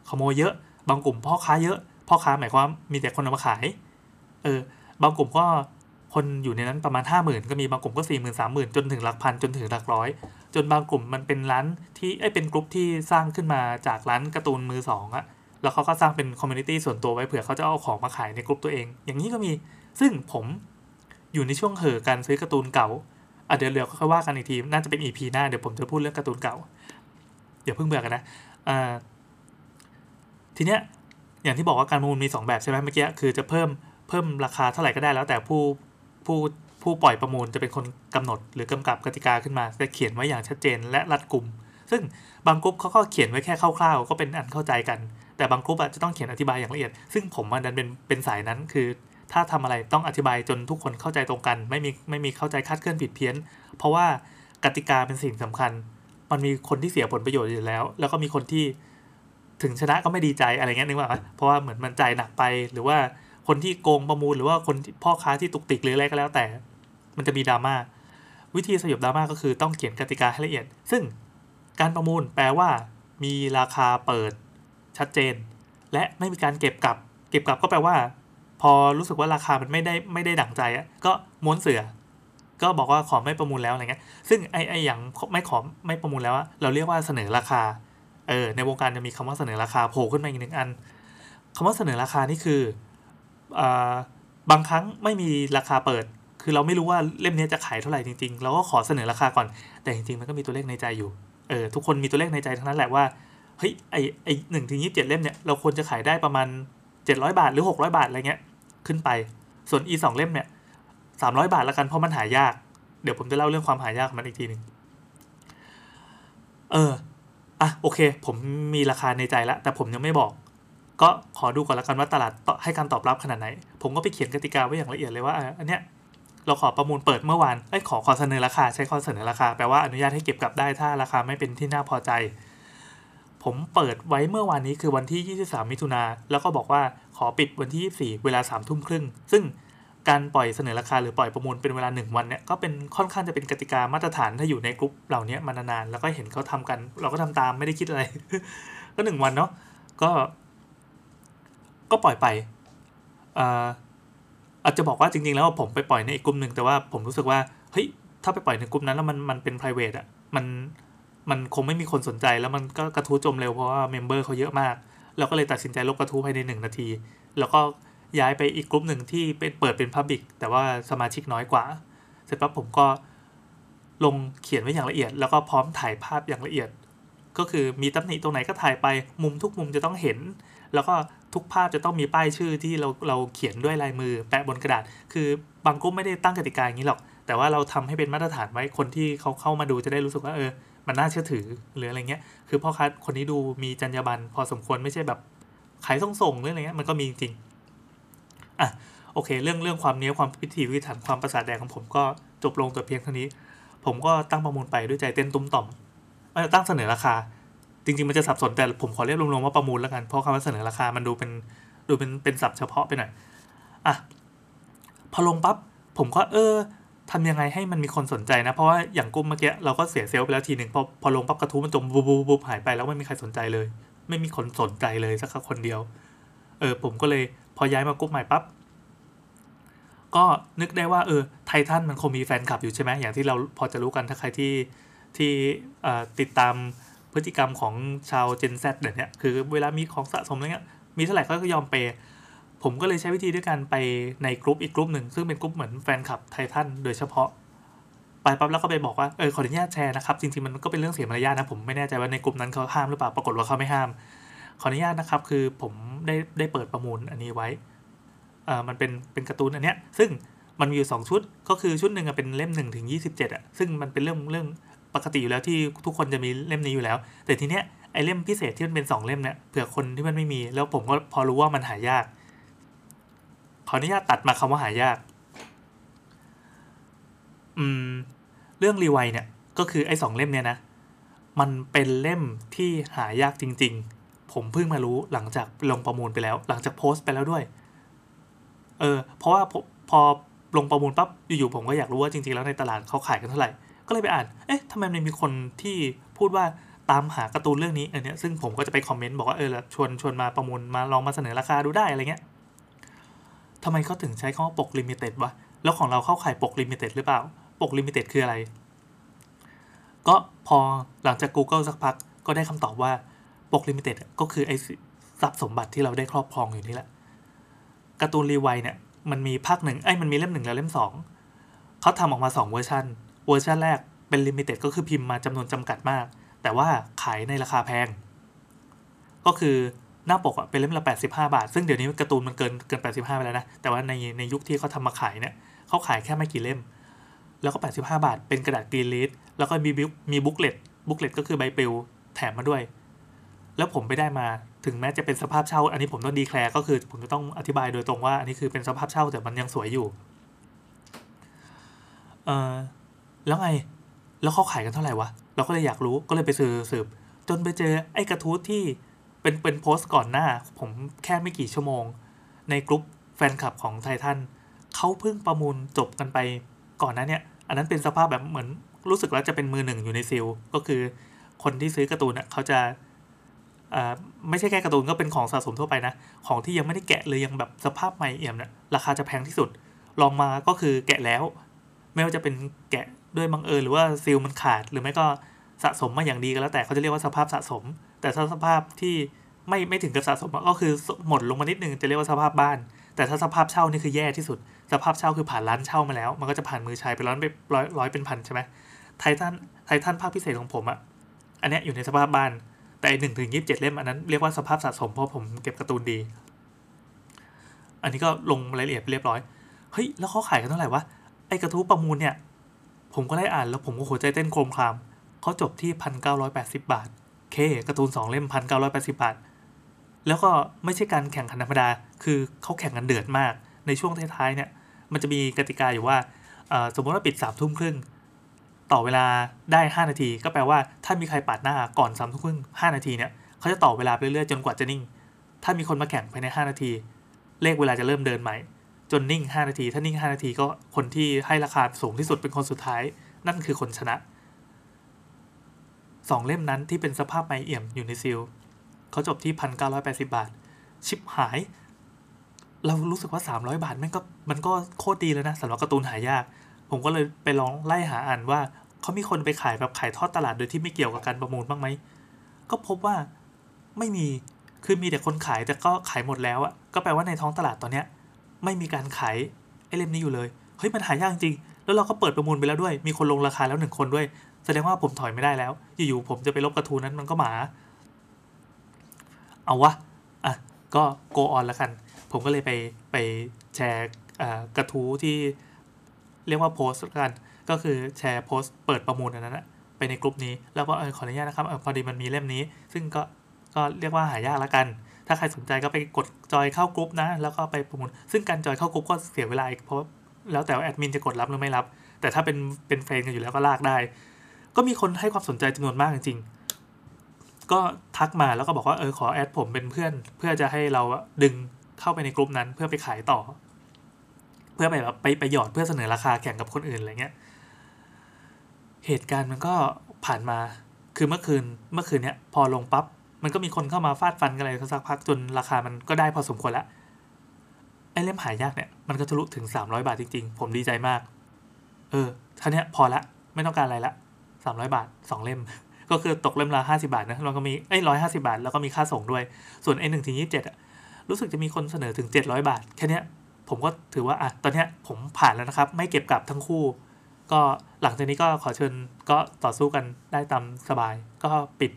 ขโมยเยอะ บางกลุ่มพ่อค้าเยอะ พ่อค้าหมายความมีแต่คนเอามาขาย เออ บางกลุ่มก็คนอยู่ในนั้นประมาณห้าหมื่นก็มีบางกลุ่มก็สี่หมื่นสามหมื่นจนถึงหลักพันจนถึงหลักร้อย จนบางกลุ่มมันเป็นร้านที่เอ้ยเป็นกลุ่มที่สร้างขึ้นมาจากร้านการ์ตูนมือสองอะ แล้วเขาก็สร้างเป็น community ส่วนตัวไว้เผื่อเขาจะเอาของมาขายในกลุ่มตัวเอง อย่างนี้ก็มี ซึ่งผมอยู่ในช่วงเห่อการซื้อการ์ตูนเก่าอะเดี๋ยวเดี๋ยวค่อยว่ากันอีกที น่าจะเป็น EP หน้า เดี๋ยวผมจะพูดเรื่องการ์ตูนเก่าเดี๋ยวเพิ่งเบื่อกันนะอ่าทีเนี้ยอย่างที่บอกว่าการประมูลมี 2 แบบใช่ไหมเมื่อกี้คือจะเพิ่มเพิ่มราคาเท่าไหร่ก็ได้แล้วแต่ผู้ผู้ผู้ปล่อยประมูลจะเป็นคนกำหนด หรือกำกับกติกาขึ้นมาจะเขียนไว้อย่างชัดเจนและรัดกุม ซึ่งบางกลุ่มเขาก็เขียนไว้แค่คร่าวๆ ก็เป็นอันเข้าใจกัน แต่บางกลุ่มจะต้องเขียนอธิบายอย่างละเอียด ซึ่งผมมันดันเป็นเป็นสายนั้นคือ ถ้าทำอะไรต้องอธิบายจนทุกคนเข้าใจตรงกัน ไม่มีไม่มีเข้าใจคาดเคลื่อนผิดเพี้ยน เพราะว่ากติกาเป็นสิ่งสำคัญ มันมีคนที่เสียผลประโยชน์อยู่แล้ว แล้วก็มีคนที่ถึงชนะก็ไม่ดีใจอะไรเงี้ยนึกว่าเพราะว่าเหมือนมันใจหนักไปหรือว่าคนที่โกงประมูลหรือว่าคนพ่อค้าที่ตุกติกหรืออะไรก็แล้วแต่ มันจะมีดราม่าวิธีสยบดราม่าก็คือต้องเขียนกติกาให้ละเอียด ซึ่งการประมูลแปลว่า มีราคาเปิด ชัดเจน และไม่มีการเก็บกลับ เก็บกลับก็แปลว่า พอรู้สึกว่าราคามันไม่ได้ไม่ได้ดั่งใจอะก็ม้วนเสือ ก็บอกว่าขอไม่ประมูลแล้วอะไรเงี้ยซึ่งไอ้ไอ้อย่างไม่ขอไม่ประมูลแล้วอะเราเรียกว่าเสนอราคาเออในวงการจะมีคำว่าเสนอราคาโผล่ขึ้นมาอีกหนึ่งอันคำว่าเสนอราคานี่คืออ่าบางครั้งไม่มีราคาเปิด คือเราไม่รู้ว่าเล่มนี้จะขายเท่าไหร่จริงๆ เราก็ขอเสนอราคาก่อน แต่จริงๆ มันก็มีตัวเลขในใจอยู่ เออทุกคนมีตัวเลขในใจทั้งนั้นแหละว่า เฮ้ยไอไอหนึ่งถึงยี่สิบเจ็ดเล่มเนี่ยเราควรจะขายได้ประมาณเจ็ดร้อยบาทหรือหกร้อยบาทอะไรเงี้ยขึ้นไป ส่วนอีสองเล่มเนี่ยสามร้อยบาทละกันเพราะมันหายาก เดี๋ยวผมจะเล่าเรื่องความหายากมันอีกทีหนึ่งเอออะโอเค ผมมีราคาในใจล้วแต่ผมยังไม่บอก ก็ขอดูก่อนละกันว่าตลาดให้การตอบรับขนาดไหน ผมก็ไปเขียนกติกาไว้อย่างละเอียดเลยว่าอันเนี้ยเราขอประมูลเปิดเมื่อวานไอ้ขอขอเสนอราคา ใช้ข้อเสนอราคาแปลว่าอนุญาตให้เก็บกลับได้ถ้าราคาไม่เป็นที่น่าพอใจ ผมเปิดไว้เมื่อวานนี้คือวันที่ 23 มิถุนาแล้วก็บอกว่าขอปิดวันที่ 24 เวลา3ทุ่มครึ่ง ซึ่งการปล่อยเสนอราคาหรือปล่อยประมูลเป็นเวลา 1 วันเนี่ยก็เป็นค่อนข้างจะเป็นกติกามาตรฐานถ้าอยู่ในกลุ่มเหล่านี้มานานๆแล้วก็เห็นเขาทำกัน เราก็ทำตามไม่ได้คิดอะไร ก็หนึ่งวันเนาะก็ ก็ปล่อยไปอ่าอาจจะบอกว่าจริงๆ แล้วผมไปปล่อยในอีกกลุ่มหนึ่งแต่ว่าผมรู้สึกว่าเฮ้ยถ้าไปปล่อยในกลุ่มนั้นแล้วมันมันเป็น private อะมัน มันคงไม่มีคนสนใจแล้วมันก็กระทู้จมเร็วเพราะว่าเมมเบอร์เขาเยอะมาก เราก็เลยตัดสินใจลบกระทู้ภายในหนึ่งนาที แล้วก็ย้ายไปอีกกลุ่มหนึ่งที่เป็นเปิดเป็นพับบิกแต่ว่าสมาชิกน้อยกว่า เสร็จปั๊บผมก็ลงเขียนไว้อย่างละเอียด แล้วก็พร้อมถ่ายภาพอย่างละเอียด ก็คือมีตำหนิตรงไหนก็ถ่ายไปมุมทุกมุมจะต้องเห็น แล้วก็ทุกภาพจะต้องมีป้ายชื่อที่เราเราเขียนด้วยลายมือแปะบนกระดาษ คือบางกลุ่มไม่ได้ตั้งกติกาอย่างนี้หรอก แต่ว่าเราทำให้เป็นมาตรฐานไว้คนที่เขาเข้ามาดูจะได้รู้สึกว่าเออ มันน่าเชื่อถือหรืออะไรเงี้ย คือพ่อค้าคนนี้ดูมีจรรยาบรรณพอสมควรไม่ใช่แบบขายส่งส่งหรืออะไรเงี้ยมันก็มีจริงอะโอเค เรื่องเรื่องความเนี้ยความพิถีพิถันความประสาทแดงของผมก็จบลงแต่เพียงเท่านี้ ผมก็ตั้งประมูลไปด้วยใจเต้นตุ้มต่อมตั้งเสนอราคา จริง ๆ มันจะสับสนแต่ผมขอเรียกรวมๆว่าประมูลแล้วกันเพราะคำว่าเสนอราคามันดูเป็นดูเป็นเป็นศัพท์เฉพาะไปหน่อยอะพอลงปั๊บผมก็เออ ทำยังไงให้มันมีคนสนใจนะ เพราะว่าอย่างกุ้มเมื่อกี้เราก็เสียเซลล์ไปแล้วทีหนึ่งพอพอลงปั๊บกระทู้มันจมบูบบูบหายไปแล้วไม่มีใครสนใจเลย ไม่มีคนสนใจเลยสักคนเดียว เออผมก็เลยพอย้ายมากรุ๊ปใหม่ปั๊บก็นึกได้ว่าเออไททันมันคงมีแฟนคลับอยู่ใช่ไหมอย่างที่เราพอจะรู้กันถ้าใครที่ที่ติดตามพฤติกรรมของชาว Gen Z เนี่ยคือเวลามีของสะสมอะไรเงี้ยมีเท่าไหร่ก็ยอมเปย์ ผมก็เลยใช้วิธีด้วยการไปในกลุ่มอีกกลุ่มหนึ่ง ซึ่งเป็นกลุ่มเหมือนแฟนคลับไททันโดยเฉพาะ ไปปั๊บแล้วก็ไปบอกว่าเออขออนุญาตแชร์นะครับ จริงๆมันก็เป็นเรื่องเสียมารยาทนะผมไม่แน่ใจว่าในกลุ่มนั้นเขาห้ามหรือเปล่าปรากฏว่าเขาไม่ห้าม ขออนุญาตนะครับคือผมได้ได้เปิดประมูลอันนี้ไว้อ่ามันเป็นเป็นการ์ตูนอันเนี้ยซึ่งมันมีอยู่สองชุดก็คือชุดหนึ่งเป็นเล่มหนึ่งถึงยี่สิบเจ็ดอะซึ่งมันเป็นเรื่องเรื่องปกติอยู่แล้วที่ทุกคนจะมีเล่มนี้อยู่แล้ว แต่ทีเนี้ยไอเล่มพิเศษที่มันเป็นสองเล่มเนี่ยเผื่อคนที่มันไม่มี แล้วผมก็พอรู้ว่ามันหายาก ขออนุญาตตัดมาคำว่าหายาก อืม เรื่องรีไวเนี่ย ก็คือไอ้สองเล่มเนี่ยนะ มันเป็นเล่มที่หายากจริง ๆ ผมเพิ่งมารู้หลังจากลงประมูลไปแล้ว หลังจากโพสต์ไปแล้วด้วย เออ เพราะว่าพอลงประมูลปั๊บ อยู่ๆผมก็อยากรู้ว่าจริง ๆ แล้วในตลาดเขาขายกันเท่าไหร่ ก็เลยไปอ่าน เอ๊ะทำไมมันมีคนที่พูดว่าตามหาการ์ตูนเรื่องนี้อันเนี้ยซึ่งผมก็จะไป comment บอกว่าเออชวนชวนมาประมูลมาลองมาเสนอราคาดูได้อะไรเงี้ย ทำไมเขาถึงใช้คำว่าปก limited วะ แล้วของเราเข้าขายปก limited หรือเปล่า ปก limited คืออะไร ก็พอหลังจาก Google สักพักก็ได้คำตอบว่าปก limited ก็คือไอ้ทรัพย์สมบัติที่เราได้ครอบครองอยู่นี่แหละการ์ตูนรีไวเนี่ยมันมีภาคหนึ่งไอ้มันมีเล่มหนึ่งแล้วเล่มสองเขาทำออกมา 2 version version แรกเป็น limited ก็คือพิมพ์มาจำนวนจำกัดมาก แต่ว่าขายในราคาแพง ก็คือ หน้าปกอะเป็นเล่มละ 85 บาท ซึ่งเดี๋ยวนี้การ์ตูนมันเกินเกิน 85 ไปแล้วนะ แต่ว่าในในยุคที่เขาทำมาขายเนี่ยเขาขายแค่ไม่กี่เล่ม แล้วก็ 85 บาท เป็นกระดาษ green read แล้วก็มี book มี booklet booklet ก็คือใบปลิวแถมมาด้วย แล้วผมไปได้มาถึงแม้จะเป็นสภาพเช่า อันนี้ผมต้อง declare ก็คือผมจะต้องอธิบายโดยตรงว่าอันนี้คือเป็นสภาพเช่าแต่มันยังสวยอยู่เออแล้วไงแล้วเขาขายกันเท่าไหร่วะเราก็เลยอยากรู้ก็เลยไปสืบสืบจนไปเจอไอ้กระทู้ที่ เป็นเป็นโพสต์ก่อนหน้า ผมแค่ไม่กี่ชั่วโมง ในกลุ่มแฟนคลับของไททันเขาเพิ่งประมูลจบกันไปก่อนหน้าเนี่ย อันนั้นเป็นสภาพแบบเหมือนรู้สึกว่าจะเป็นมือหนึ่งอยู่ในซิลก็คือคนที่ซื้อการ์ตูนอะเขาจะไม่ใช่แค่การ์ตูนก็เป็นของสะสมทั่วไปนะ ของที่ยังไม่ได้แกะเลยยังแบบสภาพใหม่เอี่ยมเนี่ยราคาจะแพงที่สุดลองมาก็คือแกะแล้ว ไม่ว่าจะเป็นแกะด้วยบังเอิญหรือว่าซีลมันขาด หรือไม่ก็สะสมมาอย่างดีก็แล้วแต่เขาจะเรียกว่าสภาพสะสม แต่ถ้าสภาพที่ ไม่ไม่ถึงกับสะสมก็คือหมดลงมานิดนึงจะเรียกว่าสภาพบ้าน แต่ถ้าสภาพเช่านี่คือแย่ที่สุด สภาพเช่าคือผ่านร้านเช่ามาแล้ว มันก็จะผ่านมือชายไปร้อยไปร้อยร้อยเป็นพันใช่ไหมไททันไททันภาคพิเศษของผมอะอันเนี้ยอยู่ในสภาพบ้าน แต่หนึ่งถึงยีิบเจ็ดเล่มอันนั้นเรียกว่าสภาพสะสมเพราะผมเก็บการ์ตูนดี อันนี้ก็ลงรายละเอียดเรียบร้อยเฮ้ยแล้วเขาขายกันเท่าไหร่วะไอกระทู้ประมูลเนี่ย ผมก็ได้อ่านแล้วผมก็หัวใจเต้นโครมครามเขาจบที่พันเก้าร้อยแปดสิบาทเค การ์ตูนสองเล่มพันเก้าร้อยแปดสิบาท แล้วก็ไม่ใช่การแข่งขันธรรมดา คือเขาแข่งกันเดือดมาก ในช่วงท้ายๆเนี่ยมันจะมีกติกาอยู่ว่าสมมติว่าปิดสามทุ่มครึ่งต่อเวลาได้ 5 นาที ก็แปลว่าถ้ามีใครปาดหน้าก่อนสามทุ่มครึ่งห้านาทีเนี่ยเขาจะต่อเวลาไปเรื่อยๆจนกว่าจะนิ่ง ถ้ามีคนมาแข่งภายใน 5 นาที เลขเวลาจะเริ่มเดินใหม่ จนนิ่ง 5 นาที ถ้านิ่ง 5 นาทีก็คนที่ให้ราคาสูงที่สุดเป็นคนสุดท้าย นั่นคือคนชนะสองเล่มนั้นที่เป็นสภาพไมเอี่ยมอยู่ในซิล เขาจบที่พันเก้าร้อยแปดสิบาท ชิปหาย เรารู้สึกว่าสามร้อยบาทมันก็มันก็โคตรดีแล้วนะสำหรับการ์ตูนหายาก ผมก็เลยไปลองไล่หาอ่านว่าเขามีคนไปขายแบบขายทอดตลาดโดยที่ไม่เกี่ยวกับการประมูลบ้างไหม ก็พบว่าไม่มี คือมีแต่คนขายแต่ก็ขายหมดแล้วอะก็แปลว่าในท้องตลาดตอนเนี้ย ไม่มีการขายไอเล่มนี้อยู่เลย เฮ้ยมันหายากจริง แล้วเราก็เปิดประมูลไปแล้วด้วย มีคนลงราคาแล้วหนึ่งคนด้วย แสดงว่าผมถอยไม่ได้แล้ว อยู่ๆผมจะไปลบกระทูนั้นมันก็หมา เอาวะอะก็โกออนล้วกัน ผมก็เลยไปไปแชร์กระทู้ที่เรียกว่าโพสต์กัน ก็คือแชร์โพสต์เปิดประมูลอันนั้นนะไปในกลุ่มนี้ แล้วก็ขออนุญาตนะครับอพอดีมันมีเล่มนี้ ซึ่งก็ก็เรียกว่าหายากแล้วกัน ถ้าใครสนใจก็ไปกด join เข้ากรุ๊ปนะ แล้วก็ไปประมูล ซึ่งการ join เข้ากรุ๊ปก็เสียเวลาอีกเพราะแล้วแต่แอดมินจะกดรับหรือไม่รับ แต่ถ้าเป็นเป็น friend กันอยู่แล้วก็ลากได้ ก็มีคนให้ความสนใจจำนวนมากจริงๆ ก็ ทักมาแล้วก็บอกว่าเออขอ add ผมเป็นเพื่อน เพื่อจะให้เราดึงเข้าไปในกลุ่มนั้นเพื่อไปขายต่อ เพื่อไปแบบไปไปหยอดเพื่อเสนอราคาแข่งกับคนอื่นอะไรเงี้ยเหตุการณ์มันก็ผ่านมาคือเมื่อคืนเมื่อคืนเนี้ยพอลงปับ๊บมันก็มีคนเข้ามาฟาดฟันกันอะไรสักพักจนราคามันก็ได้พอสมควรล้วไอ้เล่มหายากเนี่ยมันก็ทะลุถึง 300 บาทจริงๆ ผมดีใจมาก เออท่านี้พอละ ไม่ต้องการอะไรละ 300 บาท 2 เล่ม ก็คือตกเล่มละ50บาทนะเราก็มีเอ้ยร้อยห้าสิบาท แล้วก็มีค่าส่งด้วย ส่วนไอ้หนึ่งถึงยี่สิบเจ็ดอะรู้สึกจะมีคนเสนอถึง700บาท แค่นี้ผมก็ถือว่าอะตอนเนี้ยผมผ่านแล้วนะครับ ไม่เก็บกลับทั้งคู่ ก็หลังจากนี้ก็ขอเชิญก็ต่อสู้กันได้ตามสบาย ก็ปิด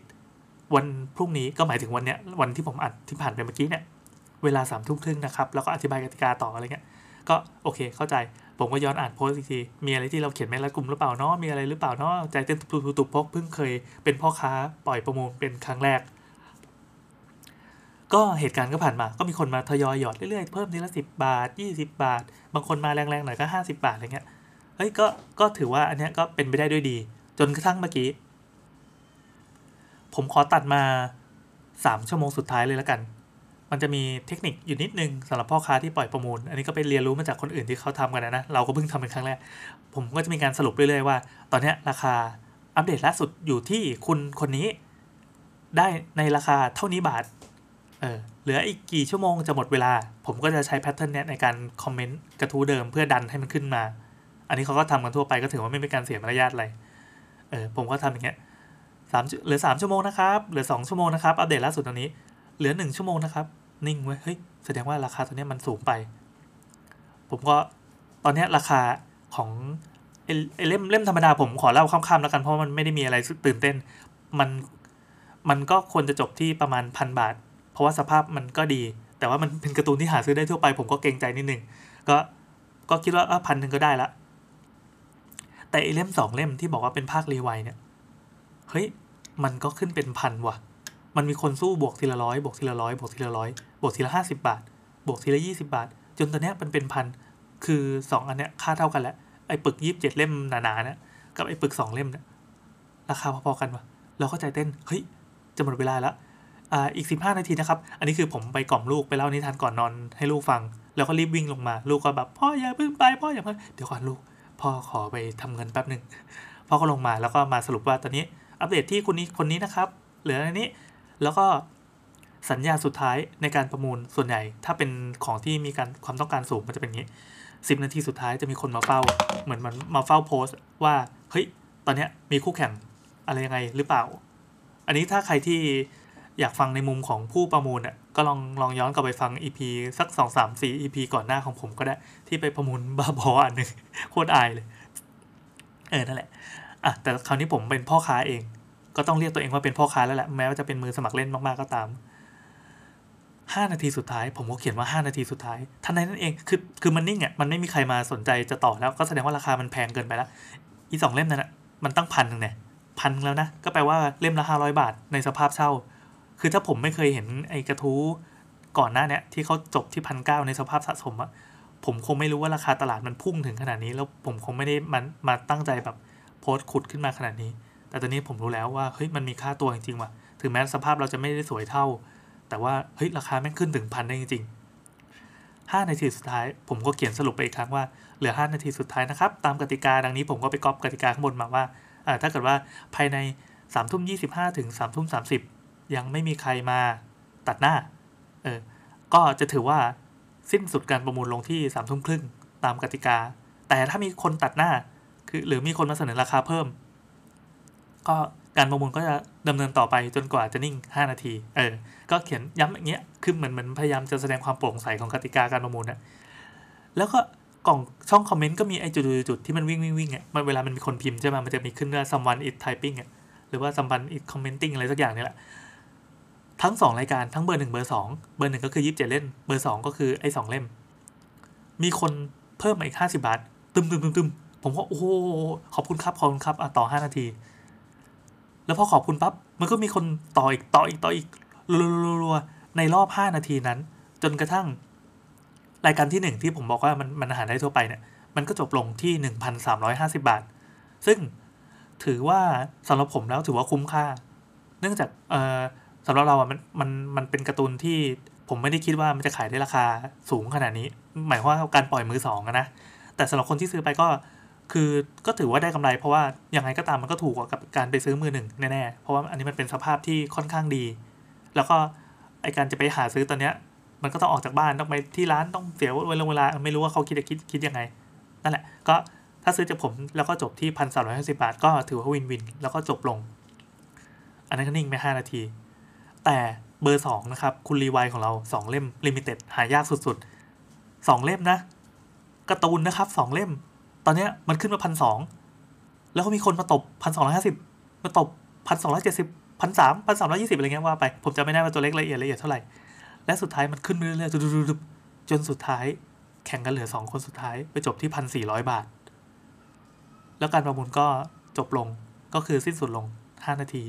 วันพรุ่งนี้ก็หมายถึงวันเนี้ยวันที่ผมอัดที่ผ่านไปเมื่อกี้เนี่ยเวลาสามทุ่มครึ่งนะครับ แล้วก็อธิบายกติกาต่ออะไรเงี้ยก็โอเคเข้าใจ ผมก็ย้อนอ่านโพสต์อีกที มีอะไรที่เราเขียนไม่ละกลุ่มหรือเปล่าเนาะมีอะไรหรือเปล่าเนาะใจเต้นตุบๆเพราะเพิ่งเคยเป็นพ่อค้าปล่อยประมูลเป็นครั้งแรก ก็เหตุการณ์ก็ผ่านมา ก็มีคนมาทยอยหยอดเรื่อยๆ เพิ่มทีละสิบบาทยี่สิบาท บางคนมาแรงๆหน่อยก็ห้าสิบาทอะไรเงี้ยเฮ้ยก็ก็ถือว่าอันเนี้ยก็เป็นไปได้ด้วยดี จนกระทั่งเมื่อกี้ ผมขอตัดมาสามชั่วโมงสุดท้ายเลยแล้วกัน มันจะมีเทคนิคอยู่นิดนึงสำหรับพ่อค้าที่ปล่อยประมูล อันนี้ก็ไปเรียนรู้มาจากคนอื่นที่เขาทำกันนะ เราก็เพิ่งทำเป็นครั้งแรก ผมก็จะมีการสรุปเรื่อยๆว่า ตอนนี้ราคาอัปเดตล่าสุดอยู่ที่คุณคนนี้ ได้ในราคาเท่านี้บาท เออ เหลืออีกกี่ชั่วโมงจะหมดเวลา ผมก็จะใช้แพทเทิร์นเนี้ยในการคอมเมนต์กระทู้เดิมเพื่อดันให้มันขึ้นมา อันนี้เขาก็ทำกันทั่วไปก็ถือว่าไม่เป็นการเสียมารยาทอะไร เออ ผมก็ทำอย่างเงี้ยสามเหลือสามชั่วโมงนะครับ เหลือสองชั่วโมงนะครับ อัปเดตล่าสุดตอนนี้ เหลือหนึ่งชั่วโมงนะครับ นิ่งไว้เฮ้ยแสดงว่าราคาตัวนี้มันสูงไป ผมก็ตอนนี้ราคาของไอ้เล่มเล่มธรรมดาผมขอเล่าข้ามๆแล้วกันเพราะมันไม่ได้มีอะไรตื่นเต้น มันมันก็ควรจะจบที่ประมาณพันบาท เพราะว่าสภาพมันก็ดี แต่ว่ามันเป็นการ์ตูนที่หาซื้อได้ทั่วไป ผมก็เกรงใจนิดนึงก็ก็คิดว่าพันหนึ่งก็ได้ละ แต่ไอเล่มสองเล่มที่บอกว่าเป็นภาครีไวเนี่ยเฮ้ยมันก็ขึ้นเป็นพันว่ะ มันมีคนสู้บวกทีละร้อยบวกทีละร้อยบวกทีละร้อยบวกทีละห้าสิบาท บวกทีละยี่สิบาท จนตอนเนี้ยมันเป็นพัน คือสองอันเนี้ยค่าเท่ากันแล้วไอ้ปึกยี่สิบเจ็ดเล่มหนาๆเนี่ยกับไอ้ปึกสองเล่มเนี่ยราคาพอๆกันวะเราก็ใจเต้นเฮ้ยจะหมดเวลาล้วอ่าอีกสิบห้านาทีนะครับ อันนี้คือผมไปกล่อมลูกไปเล่านิทานก่อนนอนให้ลูกฟัง แล้วก็รีบวิ่งลงมา ลูกก็แบบพ่ออย่าเพิ่งไปพ่ออย่าเพิ่งเดี๋ยวก่อนลูกพ่อขอไปทำเงินแป๊บหนึ่งพ่อก็ลงมาแล้วก็มาสรุปว่าตอนนี้อัปเดตที่คนนี้คนนี้นะครับเหลืออันนี้ แล้วก็สัญญาสุดท้ายในการประมูลส่วนใหญ่ ถ้าเป็นของที่มีการความต้องการสูงมันจะเป็นอย่างนี้สิบนาทีสุดท้ายจะมีคนมาเฝ้า เหมือนมันมาเฝ้าโพสต์ว่าเฮ้ยตอนนี้มีคู่แข่งอะไรยังไงหรือเปล่า อันนี้ถ้าใครที่อยากฟังในมุมของผู้ประมูลเนี่ยก็ลองลองย้อนกลับไปฟัง EP สักสองสามสี่ EP ก่อนหน้าของผมก็ได้ ที่ไปประมูลบ้าบออันหนึ่งโคตรอายเลย เออ นั่นแหละ อะ แต่คราวนี้ผมเป็นพ่อค้าเอง ก็ต้องเรียกตัวเองว่าเป็นพ่อค้าแล้วแหละแม้ว่าจะเป็นมือสมัครเล่นมากๆก็ตามห้านาทีสุดท้าย ผมก็เขียนว่าห้านาทีสุดท้ายทันใดนั้นเองคือคือมันนิ่งอะมันไม่มีใครมาสนใจจะต่อแล้วก็แสดงว่าราคามันแพงเกินไปแล้วอีสองเล่มนั้นอะมันตั้งพันหนึ่งเนี่ยพันแล้วนะ ก็แปลว่าเล่มละห้าร้อยบาทในสภาพเช่า คือถ้าผมไม่เคยเห็นไอ้กระทู้ก่อนหน้าเนี้ยที่เขาจบที่พันเก้าในสภาพสะสมอะผมคงไม่รู้ว่าราคาตลาดมันพุ่งถึงขนาดนี้ แล้วผมคงไม่ได้มันมาตั้งใจแบบโพสต์ขุดขึ้นมาขนาดนี้ แต่ตอนนี้ผมรู้แล้วว่าเฮ้ยมันมีค่าตัวจริงๆว่ะถึงแม้สภาพเราจะไม่ได้สวยเท่า แต่ว่าเฮ้ยราคาแม่งขึ้นถึงพันได้จริงๆห้านาทีสุดท้าย ผมก็เขียนสรุปไปอีกครั้งว่าเหลือห้านาทีสุดท้ายนะครับ ตามกติกาดังนี้ผมก็ไปก๊อปกติกาข้างบนมาว่าอ่าถ้าเกิดว่าภายในสามทุ่มยีถึงสามทุ่มสายังไม่มีใครมาตัดหน้าเออก็จะถือว่าสิ้นสุดการประมูลลงที่สามทุ่มครึ่งตามกติกา แต่ถ้ามีคนตัดหน้าคือหรือมีคนมาเสนอราคาเพิ่ม ก็การประมูลก็จะดำเนินต่อไปจนกว่าจะนิ่ง 5 นาที เออ ก็เขียนย้ำอย่างเงี้ย คือเหมือนเหมือนพยายามจะแสดงความโปร่งใสของกติกาการประมูลนะแล้วก็กล่องช่องคอมเมนต์ก็มีไอ้จุดๆที่มันวิ่งวิ่งวิ่งอะมันเวลามันมีคนพิมพ์ใช่ไหมมันจะมีขึ้นว่า someone is typing อะ หรือว่า someone is commenting อะไรสักอย่างนี่แหละ ทั้งสองรายการทั้งเบอร์หนึ่งเบอร์สองเบอร์หนึ่งก็คือยี่สิบเจ็ดเล่ม เบอร์สองก็คือไอ้สองเล่ม มีคนเพิ่มมาอีกห้าสิบบาท ตึมตึมตึมตึมผมก็โอ้โหขอบคุณครับขอบคุณครับอะต่อห้านาที แล้วพอขอบคุณปั๊บมันก็มีคนต่ออีกต่ออีกต่ออีกรัวๆในรอบห้านาทีนั้น จนกระทั่ง รายการที่หนึ่งที่ผมบอกว่ามันมันหารได้ทั่วไปเนี่ยมันก็จบลงที่หนึ่งพันสามร้อยห้าสิบาท ซึ่งถือว่าสำหรับผมแล้วถือว่าคุ้มค่า เนื่องจากเอ่อสำหรับเราอะมันมันมันเป็นการ์ตูนที่ผมไม่ได้คิดว่ามันจะขายได้ราคาสูงขนาดนี้ หมายความว่าการปล่อยมือสองอะนะแต่สำหรับคนที่ซื้อไปก็ คือก็ถือว่าได้กำไรเพราะว่าอยังไงก็ตามมันก็ถูกกว่ากับการไปซื้อมือหนึ่งแน่ๆ เพราะว่าอันนี้มันเป็นสภาพที่ค่อนข้างดี แล้วก็ไอการจะไปหาซื้อตอนเนี้ย มันก็ต้องออกจากบ้านต้องไปที่ร้านต้องเสียเวลาเวลาไม่รู้ว่าเขาคิดจะคิดคิดยังไง นั่นแหละ ก็ถ้าซื้อจากผมแล้วก็จบที่พันสามร้อยห้าสิบาท ก็ถือว่าวินวิน แล้วก็จบลง อันนั้นก็นิ่งไปห้านาที แต่เบอร์สองนะครับคุณรีไวของเราสองเล่ม limited หายากสุดๆสองเล่มนะการ์ตูนนะครับสองเล่ม ตอนเนี้ยมันขึ้นมาพันสองแล้วก็มีคนมาตบพันสองร้อยห้าสิบมาตบพันสองร้อยเจ็ดสิบพันสามพันสามร้อยยี่สิบอะไรเงี้ยว่าไป ผมจะไม่ได้ว่าตัวเลขละเอียดละเอียดเท่าไหร่ และสุดท้ายมันขึ้นเรื่อยๆจนสุดท้าย แข่งกันเหลือสองคนสุดท้ายไปจบที่พันสี่ร้อยบาท แล้วการประมูลก็จบลงก็คือสิ้นสุดลงห้านาที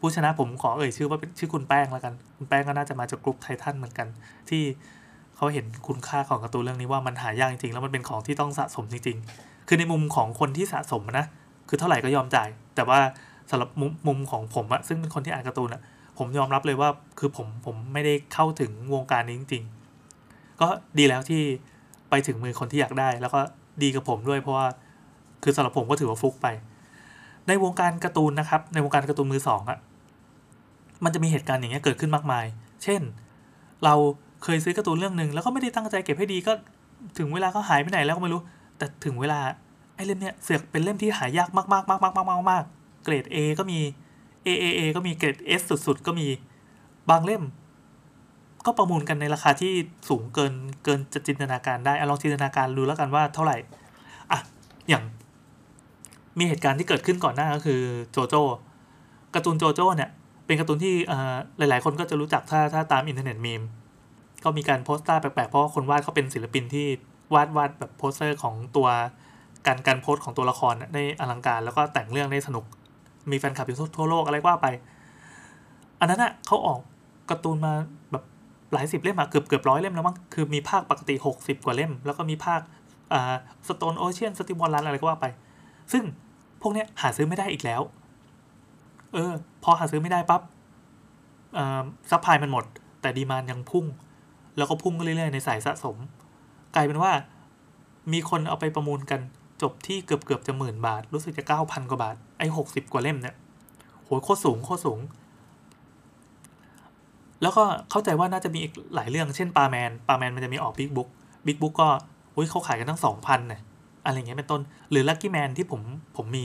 ผู้ชนะผมขอเอ่ยชื่อว่าเป็นชื่อคุณแป้งแล้วกัน คุณแป้งก็น่าจะมาจากกลุ่มไททันเหมือนกัน ที่ เขาเห็นคุณค่าของการ์ตูนเรื่องนี้ว่ามันหายากจริงๆ แล้วมันเป็นของที่ต้องสะสมจริง ๆ คือในมุมของคนที่สะสมนะ คือเท่าไหร่ก็ยอมจ่าย แต่ว่าสำหรับมุมมุมของผมอะซึ่งเป็นคนที่อ่านการ์ตูนอะผมยอมรับเลยว่าคือผมผมไม่ได้เข้าถึงวงการนี้จริง ๆ ก็ดีแล้วที่ไปถึงมือคนที่อยากได้ แล้วก็ดีกับผมด้วยเพราะว่าคือสำหรับผมก็ถือว่าฟุกไป ในวงการการ์ตูนนะครับ ในวงการการ์ตูนมือสองอะมันจะมีเหตุการณ์อย่างเงี้ยเกิดขึ้นมากมาย เช่น เรา เคยซื้อการ์ตูนเรื่องหนึ่งแล้วก็ไม่ได้ตั้งใจเก็บให้ดีก็ถึงเวลาเขาหายไปไหนแล้วก็ไม่รู้ แต่ถึงเวลาไอ้เล่มเนี้ยเสือกเป็นเล่มที่หายากมากๆมากๆมากมากมากเกรด A ก็มี A A A ก็มีเกรด S สุดๆ ก็มีบางเล่ม ก็ประมูลกันในราคาที่สูงเกินเกินจะจินตนาการได้อะลองจินตนาการดูแล้วกันว่าเท่าไหร่อะอย่างมีเหตุการณ์ที่เกิดขึ้นก่อนหน้าก็คือโจโจ้การ์ตูนโจโจ้เนี่ยเป็นการ์ตูนที่หลายๆ คนก็จะรู้จักถ้าถ้าตามอินเทอร์เน็ตมีม ก็มีการ pose ท่าแปลกๆ เพราะว่าคนวาดเขาเป็นศิลปินที่วาดวาดแบบ posture ของตัวการการ pose ของตัวละครได้อลังการ แล้วก็แต่งเรื่องได้สนุก มีแฟนคลับอยู่ทั่วโลกอะไรว่าไป อันนั้นอะเขาออกการ์ตูนมาแบบหลายสิบเล่มอะเกือบเกือบร้อยเล่มแล้วมั้งคือมีภาคปกติ 60 กว่าเล่ม แล้วก็มีภาคอ่า Stone Ocean Steel Ball Run อะไรก็ว่าไป ซึ่งพวกเนี้ยหาซื้อไม่ได้อีกแล้ว เออ พอหาซื้อไม่ได้ปุ๊บ supply มันหมด แต่ demand ยังพุ่ง แล้วก็พุ่งเรื่อยๆในสายสะสม กลายเป็นว่า มีคนเอาไปประมูลกันจบที่เกือบเกือบจะหมื่นบาท รู้สึกจะเก้าพันกว่าบาท ไอ้หกสิบกว่าเล่มเนี่ยโหโคตรสูงโคตรสูง แล้วก็เข้าใจว่าน่าจะมีอีกหลายเรื่องเช่นปาร์แมนปาร์แมนมันจะมีออก big book big book ก็อุ้ยเขาขายกันตั้งสองพันเนี่ยอะไรเงี้ยเป็นต้น หรือ Lucky Man ที่ผมผมมี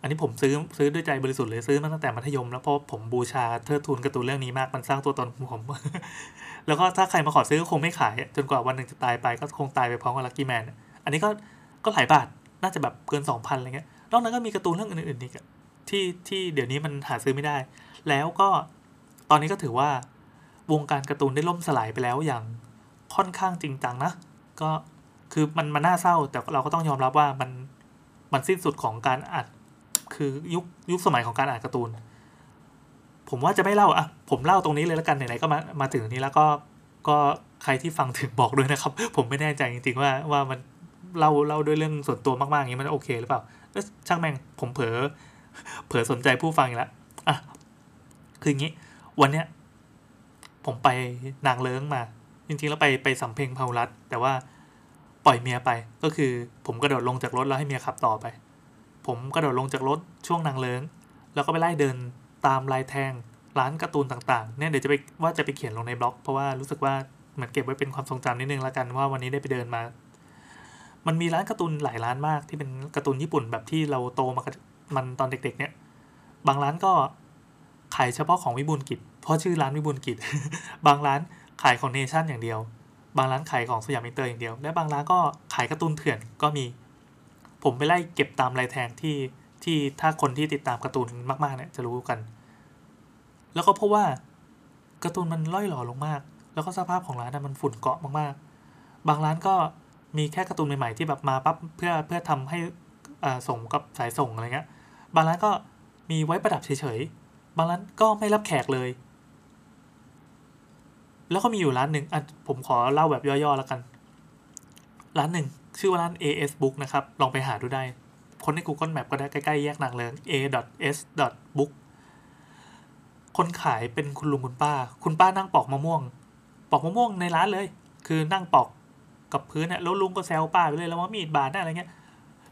อันนี้ผมซื้อซื้อด้วยใจบริสุทธิ์เลยซื้อมาตั้งแต่มัธยม แล้วเพราะผมบูชาเทิดทูนการ์ตูนเรื่องนี้มากมันสร้างตัวตนผม แล้วก็ถ้าใครมาขอซื้อก็คงไม่ขาย จนกว่าวันหนึ่งจะตายไปก็คงตายไปพร้อมกับ Lucky Man อันนี้ก็ก็หลายบาทน่าจะแบบเกินสองพันอะไรเงี้ยนอกนั้นก็มีการ์ตูนเรื่องอื่นๆอีกที่ที่เดี๋ยวนี้มันหาซื้อไม่ได้ แล้วก็ตอนนี้ก็ถือว่าวงการการ์ตูนได้ล่มสลายไปแล้วอย่างค่อนข้างจริงจังนะก็คือมันมันน่าเศร้า แต่เราก็ต้องยอมรับว่ามันมันสิ้นสุดของการอ่านคือยุคยุคสมัยของการอ่านการ์ตูน ผมว่าจะไม่เล่าอะผมเล่าตรงนี้เลยแล้วกันไหนๆก็มามาถึงนี้แล้วก็ก็ใครที่ฟังถึงบอกด้วยนะครับ ผมไม่แน่ใจจริงๆว่าว่ามันเล่าเล่าด้วยเรื่องส่วนตัวมากๆอย่างนี้มันโอเคหรือเปล่าช่างแม่งผมเผลอเผลอสนใจผู้ฟังอีกแล้วอะคืออย่างนี้ วันเนี้ยผมไปนางเลิ้งมา จริงๆแล้วไปไปสำเพ็งพารัตแต่ว่าปล่อยเมียไปก็คือ ผมกระโดดลงจากรถแล้วให้เมียขับต่อไป ผมกระโดดลงจากรถช่วงนางเลิ้ง แล้วก็ไปไล่เดิน ตามลายแทงร้านการ์ตูนต่างๆเนี่ยเดี๋ยวจะไปว่าจะไปเขียนลงในบล็อก เพราะว่ารู้สึกว่าเหมือนเก็บไว้เป็นความทรงจำนิดนึงแล้วกันว่าวันนี้ได้ไปเดินมา มันมีร้านการ์ตูนหลายร้านมากที่เป็นการ์ตูนญี่ปุ่นแบบที่เราโตมามันตอนเด็ก ๆ เนี่ย บางร้านก็ขายเฉพาะของวิบูลกิจ เพราะชื่อร้านวิบูลกิจ บางร้านขายของเนชั่นอย่างเดียว บางร้านขายของสยามอินเตอร์อย่างเดียว และบางร้านก็ขายการ์ตูนเถื่อนก็มี ผมไปไล่เก็บตามลายแทงที่ ที่ถ้าคนที่ติดตามการ์ตูนมากๆเนี่ยจะรู้กัน แล้วก็เพราะว่าการ์ตูนมันล่อยหล่อลงมาก แล้วก็สภาพของร้านมันฝุ่นเกาะมากๆ บางร้านก็มีแค่การ์ตูนใหม่ๆที่แบบมาปั๊บเพื่อเพื่อทำให้ส่งกับสายส่งอะไรเงี้ย บางร้านก็มีไว้ประดับเฉยๆ บางร้านก็ไม่รับแขกเลย แล้วก็มีอยู่ร้านหนึ่งอะผมขอเล่าแบบย่อๆแล้วกัน ร้านหนึ่งชื่อว่าร้าน AS Book นะครับ ลองไปหาดูได้ คนใน Google Map ก็ได้ใกล้ๆแยกนางเลิง a.s book คนขายเป็นคุณลุงคุณป้า คุณป้านั่งปอกมะม่วง ปอกมะม่วงในร้านเลย คือนั่งปอกกับพื้นเนี่ยแล้วลุงก็แซวป้าไปเลยแล้วว่ามีดบาดได้อะไรเงี้ย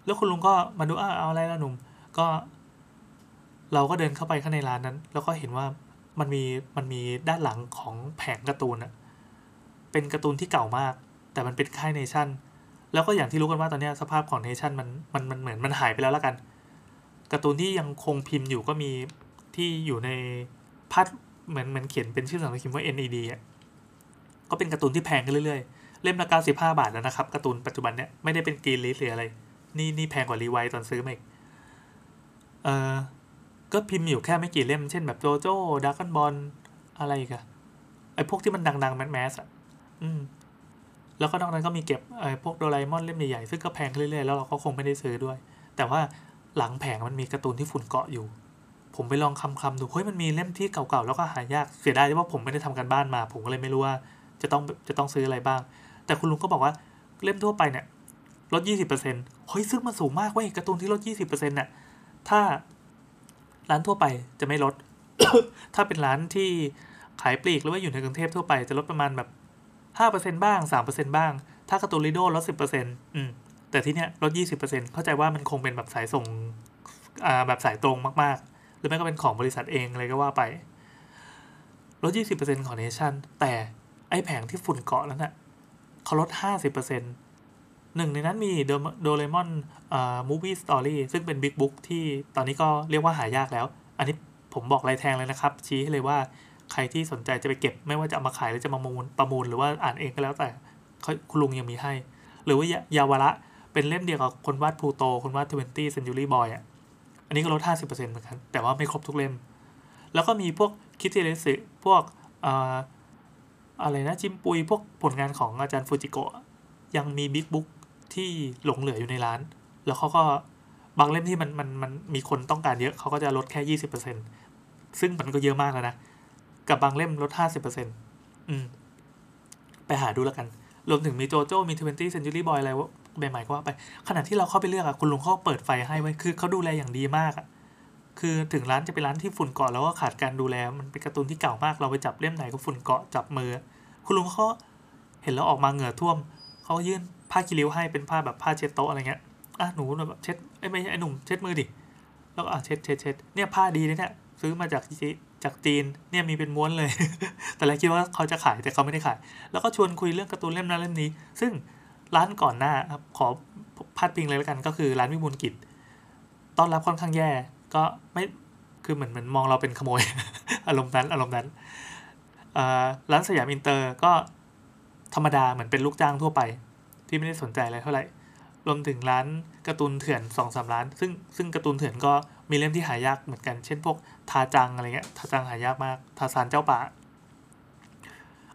แล้วคุณลุงก็มาดูอ้าเอาอะไรละหนุ่ม ก็ เราก็เดินเข้าไปข้างในร้านนั้น แล้วก็เห็นว่ามันมีมันมีด้านหลังของแผงการ์ตูนอะเป็นการ์ตูนที่เก่ามาก แต่มันเป็นค่ายเนชั่น แล้วก็อย่างที่รู้กันว่าตอนนี้สภาพของเนชั่นมันมันมันเหมือนมันหายไปแล้วละกันการ์ตูนที่ยังคงพิมพ์อยู่ก็มีที่อยู่ในพัดเหมือนเหมือนเขียนเป็นชื่อสำนักพิมพ์ว่า NED อะก็เป็นการ์ตูนที่แพงขึ้นเรื่อยๆ เล่มละเก้าสิบห้าบาทแล้วนะครับการ์ตูนปัจจุบันเนี้ยไม่ได้เป็น Green Read หรืออะไร นี่นี่แพงกว่ารีไวตอนซื้อมาอีกเออก็พิมพ์อยู่แค่ไม่กี่เล่ม เช่นแบบโจโจ้ดราก้อนบอลอะไรกันไอพวกที่มันดังๆ mass mass อะอืม แล้วก็นอกนั้นก็มีเก็บไอพวกโดราเอมอนเล่มใหญ่ๆซึ่งก็แพงขึ้นเรื่อยๆแล้วเราก็คงไม่ได้ซื้อด้วย แต่ว่าหลังแผงมันมีการ์ตูนที่ฝุ่นเกาะอยู่ ผมไปลองคลำคลำดูเฮ้ยมันมีเล่มที่เก่าๆแล้วก็หายากเสียดายที่ว่าผมไม่ได้ทำการบ้านมา ผมก็เลยไม่รู้ว่าจะต้องจะต้องซื้ออะไรบ้าง แต่คุณลุงก็บอกว่าเล่มทั่วไปเนี่ยลดยี่สิบเปอร์เซ็นต์เฮ้ยซึ่งมันสูงมากเว้ยการ์ตูนที่ลดยี่สิบเปอร์เซ็นต์เนี่ยถ้าร้านทั่วไปจะไม่ลด ถ้าเป็นร้านที่ขายปลีกหรือว่าอยู่ในกรุงเทพทั่วไปจะลดประมาณแบบ ห้าเปอร์เซ็นบ้างสามเปอร์เซ็นบ้าง ถ้าการ์ตูนลิโดลดสิบเปอร์เซ็นต์อืมแต่ที่เนี้ยลดยี่สิบเปอร์เซ็นต์เข้าใจว่ามันคงเป็นแบบสายส่งอ่าแบบสายตรงมากๆ หรือไม่ก็เป็นของบริษัทเองเลยก็ว่าไป ลดยี่สิบเปอร์เซ็นต์ของเนชั่น แต่ไอแผงที่ฝุ่นเกาะแล้วนะ่ะเขาลด 50%หนึ่งในนั้นมีโดเรมอนอ่า Movie Story ซึ่งเป็น big book ที่ตอนนี้ก็เรียกว่าหายากแล้ว อันนี้ผมบอกลายแทงเลยนะครับ ชี้ให้เลยว่า ใครที่สนใจจะไปเก็บ ไม่ว่าจะเอามาขายหรือจะมามูลประมูลหรือว่าอ่านเองก็แล้วแต่คุณลุงยังมีให้ หรือว่ายาวาระเป็นเล่มเดียวกับคนวาดพลูโต คนวาด Twenty Century Boy อะ อันนี้ก็ลด 50%เหมือนกัน แต่ว่าไม่ครบทุกเล่ม แล้วก็มีพวกคิเทเรสึพวกอะไรนะจิมปุย พวกผลงานของอาจารย์ฟูจิโกะยังมี big book ที่หลงเหลืออยู่ในร้าน แล้วเขาก็บางเล่มที่มันมันมันมีคนต้องการเยอะเขาก็จะลดแค่ยี่สิบเปอร์เซ็นต์ซึ่งมันก็เยอะมากแล้วนะ กับบางเล่มลดห้าสิบเปอร์เซ็นต์อืม ไปหาดูแล้วกัน รวมถึงมีโจโจ้ มี Twenty Century Boy อะไรว่าใหม่ๆก็ว่าไป ขณะที่เราเข้าไปเลือกอะคุณลุงเขาเปิดไฟให้ไว้ คือเขาดูแลอย่างดีมากอะคือถึงร้านจะเป็นร้านที่ฝุ่นเกาะแล้วก็ขาดการดูแล มันเป็นการ์ตูนที่เก่ามาก เราไปจับเล่มไหนก็ฝุ่นเกาะจับมือ คุณลุงเขาเห็นแล้วออกมาเหงื่อท่วม เขายื่นผ้าคีริ้วให้เป็นผ้าแบบผ้าเช็ดโต๊ะอะไรเงี้ย อะหนูแบบเช็ดไอ้ไม่ใช่ไอ้หนุ่มเช็ดมือดิ แล้วก็อะเช็ดเช็ดเช็ดเนี่ยผ้าดีเลยเนี่ยซื้อมาจาก จากจีนเนี่ยมีเป็นม้วนเลย แต่แรกคิดว่าเขาจะขายแต่เขาไม่ได้ขาย แล้วก็ชวนคุยเรื่องการ์ตูนเล่มนั้นเล่มนี้ ซึ่งร้านก่อนหน้าครับขอพาดพิงเลยแล้วกันก็คือร้านวิบูลกิจต้อนรับค่อนข้างแย่ ก็ไม่คือเหมือนเหมือนมองเราเป็นขโมย อารมณ์นั้นอารมณ์นั้นร้านสยามอินเตอร์ก็ธรรมดาเหมือนเป็นลูกจ้างทั่วไป ที่ไม่ได้สนใจอะไรเท่าไหร่รวมถึงร้านการ์ตูนเถื่อนสองสามร้าน ซึ่งซึ่งการ์ตูนเถื่อนก็ มีเล่มที่หายากเหมือนกัน เช่นพวกทาจังอะไรเงี้ย ทาจังหายากมาก ทาร์ซานเจ้าป่า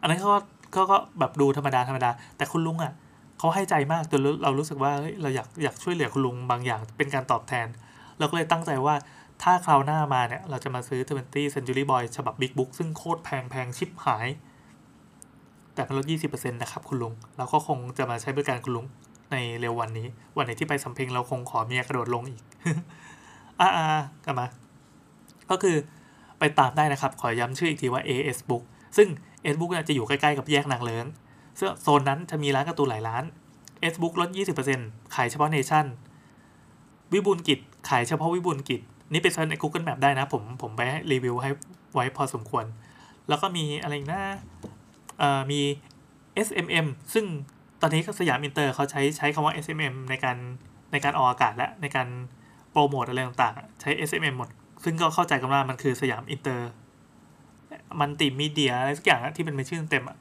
อันนั้นเขาก็เขาก็แบบดูธรรมดาธรรมดา แต่คุณลุงอะเขาให้ใจมากจนเรารู้สึกว่าเฮ้ยเราอยากอยากช่วยเหลือคุณลุงบางอย่างเป็นการตอบแทน เราก็เลยตั้งใจว่าถ้าคราวหน้ามาเนี่ย เราจะมาซื้อ 20 Century Boy ฉบับ Big Book ซึ่งโคตรแพงแพงชิบหาย แต่มันลด 20%นะครับคุณลุง เราก็คงจะมาใช้บริการคุณลุงในเร็ววันนี้ วันไหนที่ไปสำเพ็งเราคงขอเมียกระโดดลงอีก อ่ากลับมา ก็คือไปตามได้นะครับ ขอย้ำชื่ออีกทีว่า AS Book ซึ่ง S Book จะอยู่ใกล้ๆกับแยกนางเลิงซึ่งโซนนั้นจะมีร้านการ์ตูนหลายร้าน S Book ลด 20%ขายเฉพาะเนชั่น วิบูลกิจ ขายเฉพาะวิบูลกิจ นี่ไป search ใน Google Map ได้นะ ผมผมไปรีวิวให้ไว้พอสมควร แล้วก็มีอะไรนะเอ่อมี SMM ซึ่งตอนนี้สยามอินเตอร์เขาใช้ใช้คำว่า SMM ในการในการออกอากาศและในการ โปรโมทอะไรต่างๆ ใช้ SMM หมด ซึ่งก็เข้าใจกันว่ามันคือสยามอินเตอร์ มันติมีเดียอะไรสักอย่างที่เป็นชื่อเต็มอะ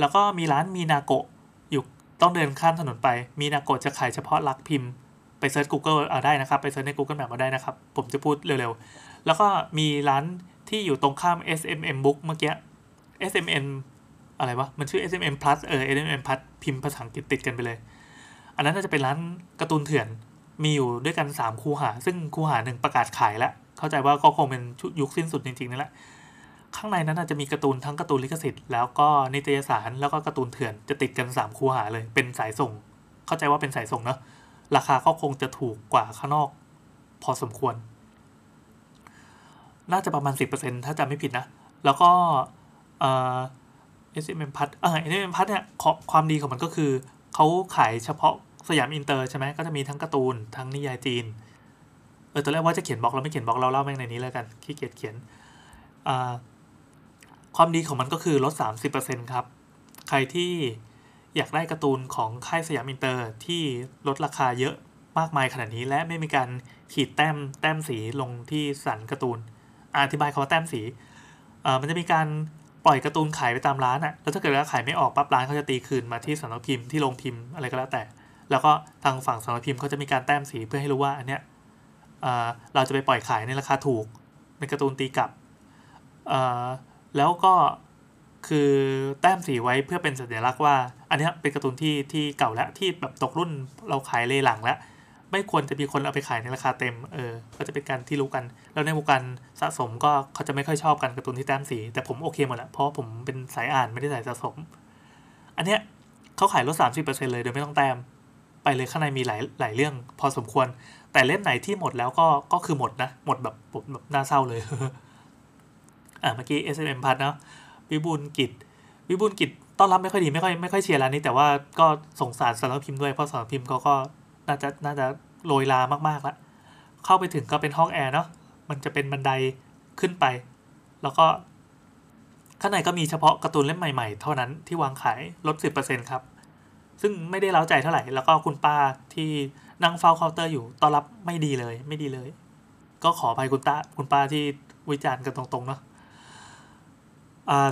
แล้วก็มีร้านมีนาโกะอยู่ต้องเดินข้ามถนนไป มีนาโกะจะขายเฉพาะรักพิมพ์ไป search Google เอาได้นะครับ ไป search ใน Google Map มาได้นะครับ ผมจะพูดเร็วๆ แล้วก็มีร้านที่อยู่ตรงข้าม SMM Book เมื่อกี้ SMN อะไรวะ มันชื่อ SMM Plus เออ SMM Plus พิมพ์ภาษาอังกฤษติดกันไปเลย อันนั้นน่าจะเป็นร้านการ์ตูนเถื่อน มีอยู่ด้วยกัน 3 คูหา ซึ่งคูหาหนึ่งประกาศขายแล้ว เข้าใจว่าก็คงเป็นยุคสิ้นสุดจริงๆนั่นแหละ ข้างในนั้นอาจจะมีการ์ตูนทั้งการ์ตูนลิขสิทธิ์แล้วก็นิตยสารแล้วก็การ์ตูนเถื่อนจะติดกัน 3 คูหาเลย เป็นสายส่ง เข้าใจว่าเป็นสายส่งเนาะราคาก็คงจะถูกกว่าข้างนอก พอสมควร น่าจะประมาณ 10%ถ้าจำไม่ผิดนะ แล้วก็เอ่อ SMM พัทเออ SMM พัทเนี่ยความดีของมันก็คือเขาขายเฉพาะ สยามอินเตอร์ใช่ไหมก็จะมีทั้งการ์ตูนทั้งนิยายจีน เออตอนแรกว่าจะเขียนบล็อกเราไม่เขียนบล็อกเราเล่าแม่งในนี้แล้วกันขี้เกียจเขียนความดีของมันก็คือลด 30%ครับ ใครที่อยากได้การ์ตูนของค่ายสยามอินเตอร์ที่ลดราคาเยอะมากมายขนาดนี้และไม่มีการขีดแต้มแต้มสีลงที่สันการ์ตูน อธิบายคำว่าแต้มสีมันจะมีการปล่อยการ์ตูนขายไปตามร้านอะ่ะแล้วถ้าเกิดว่าขายไม่ออกปั๊บร้านเขาจะตีคืนมาที่สำนักพิมพ์ที่โรงพิมพ์อะไรก็แล้วแต่ แล้วก็ทางฝั่งสำนักพิมพ์เขาจะมีการแต้มสีเพื่อให้รู้ว่าอันเนี้ยเราจะไปปล่อยขายในราคาถูกเป็นการ์ตูนตีกลับ แล้วก็คือแต้มสีไว้เพื่อเป็นสัญลักษณ์ว่า อันนี้เป็นการ์ตูนที่ที่เก่าแล้วที่แบบตกรุ่นเราขายเลยหลังแล้ว ไม่ควรจะมีคนเอาไปขายในราคาเต็มเออก็จะเป็นการที่รู้กัน แล้วในวงการสะสมก็เขาจะไม่ค่อยชอบกันการ์ตูนที่แต้มสี แต่ผมโอเคหมดละเพราะผมเป็นสายอ่านไม่ได้สายสะสม อันเนี้ยเขาขายลดสามสิบเปอร์เซ็นเลยโดยไม่ต้องแต้ม ไปเลยข้างในมีหลายหลายเรื่อง พอสมควร แต่เล่มไหนที่หมดแล้วก็ก็คือหมดนะ หมดแบบแบบน่าเศร้าเลย อ่าเมื่อกี้ S M M พัทเนาะวิบูลกิจ วิบูลกิจต้อนรับไม่ค่อยดีไม่ค่อยไม่ค่อยเชียร์ร้านนี้ แต่ว่าก็สงสารสำนักพิมพ์ด้วยเพราะสำนักพิมพ์เขาก็น่าจะน่าจะโรยลามากๆแล้วเข้าไปถึงก็เป็นห้องแอร์เนาะมันจะเป็นบันไดขึ้นไป แล้วก็ข้างในก็มีเฉพาะการ์ตูนเล่มใหม่ๆ เท่านั้นที่วางขายลด 10%ครับ ซึ่งไม่ได้เล้าใจเท่าไหร่ แล้วก็คุณป้าที่นั่งเฝ้าเคาน์เตอร์อยู่ต้อนรับไม่ดีเลย ไม่ดีเลย ก็ขออภัยคุณตาคุณป้าที่วิจารณ์กันตรงๆเนาะ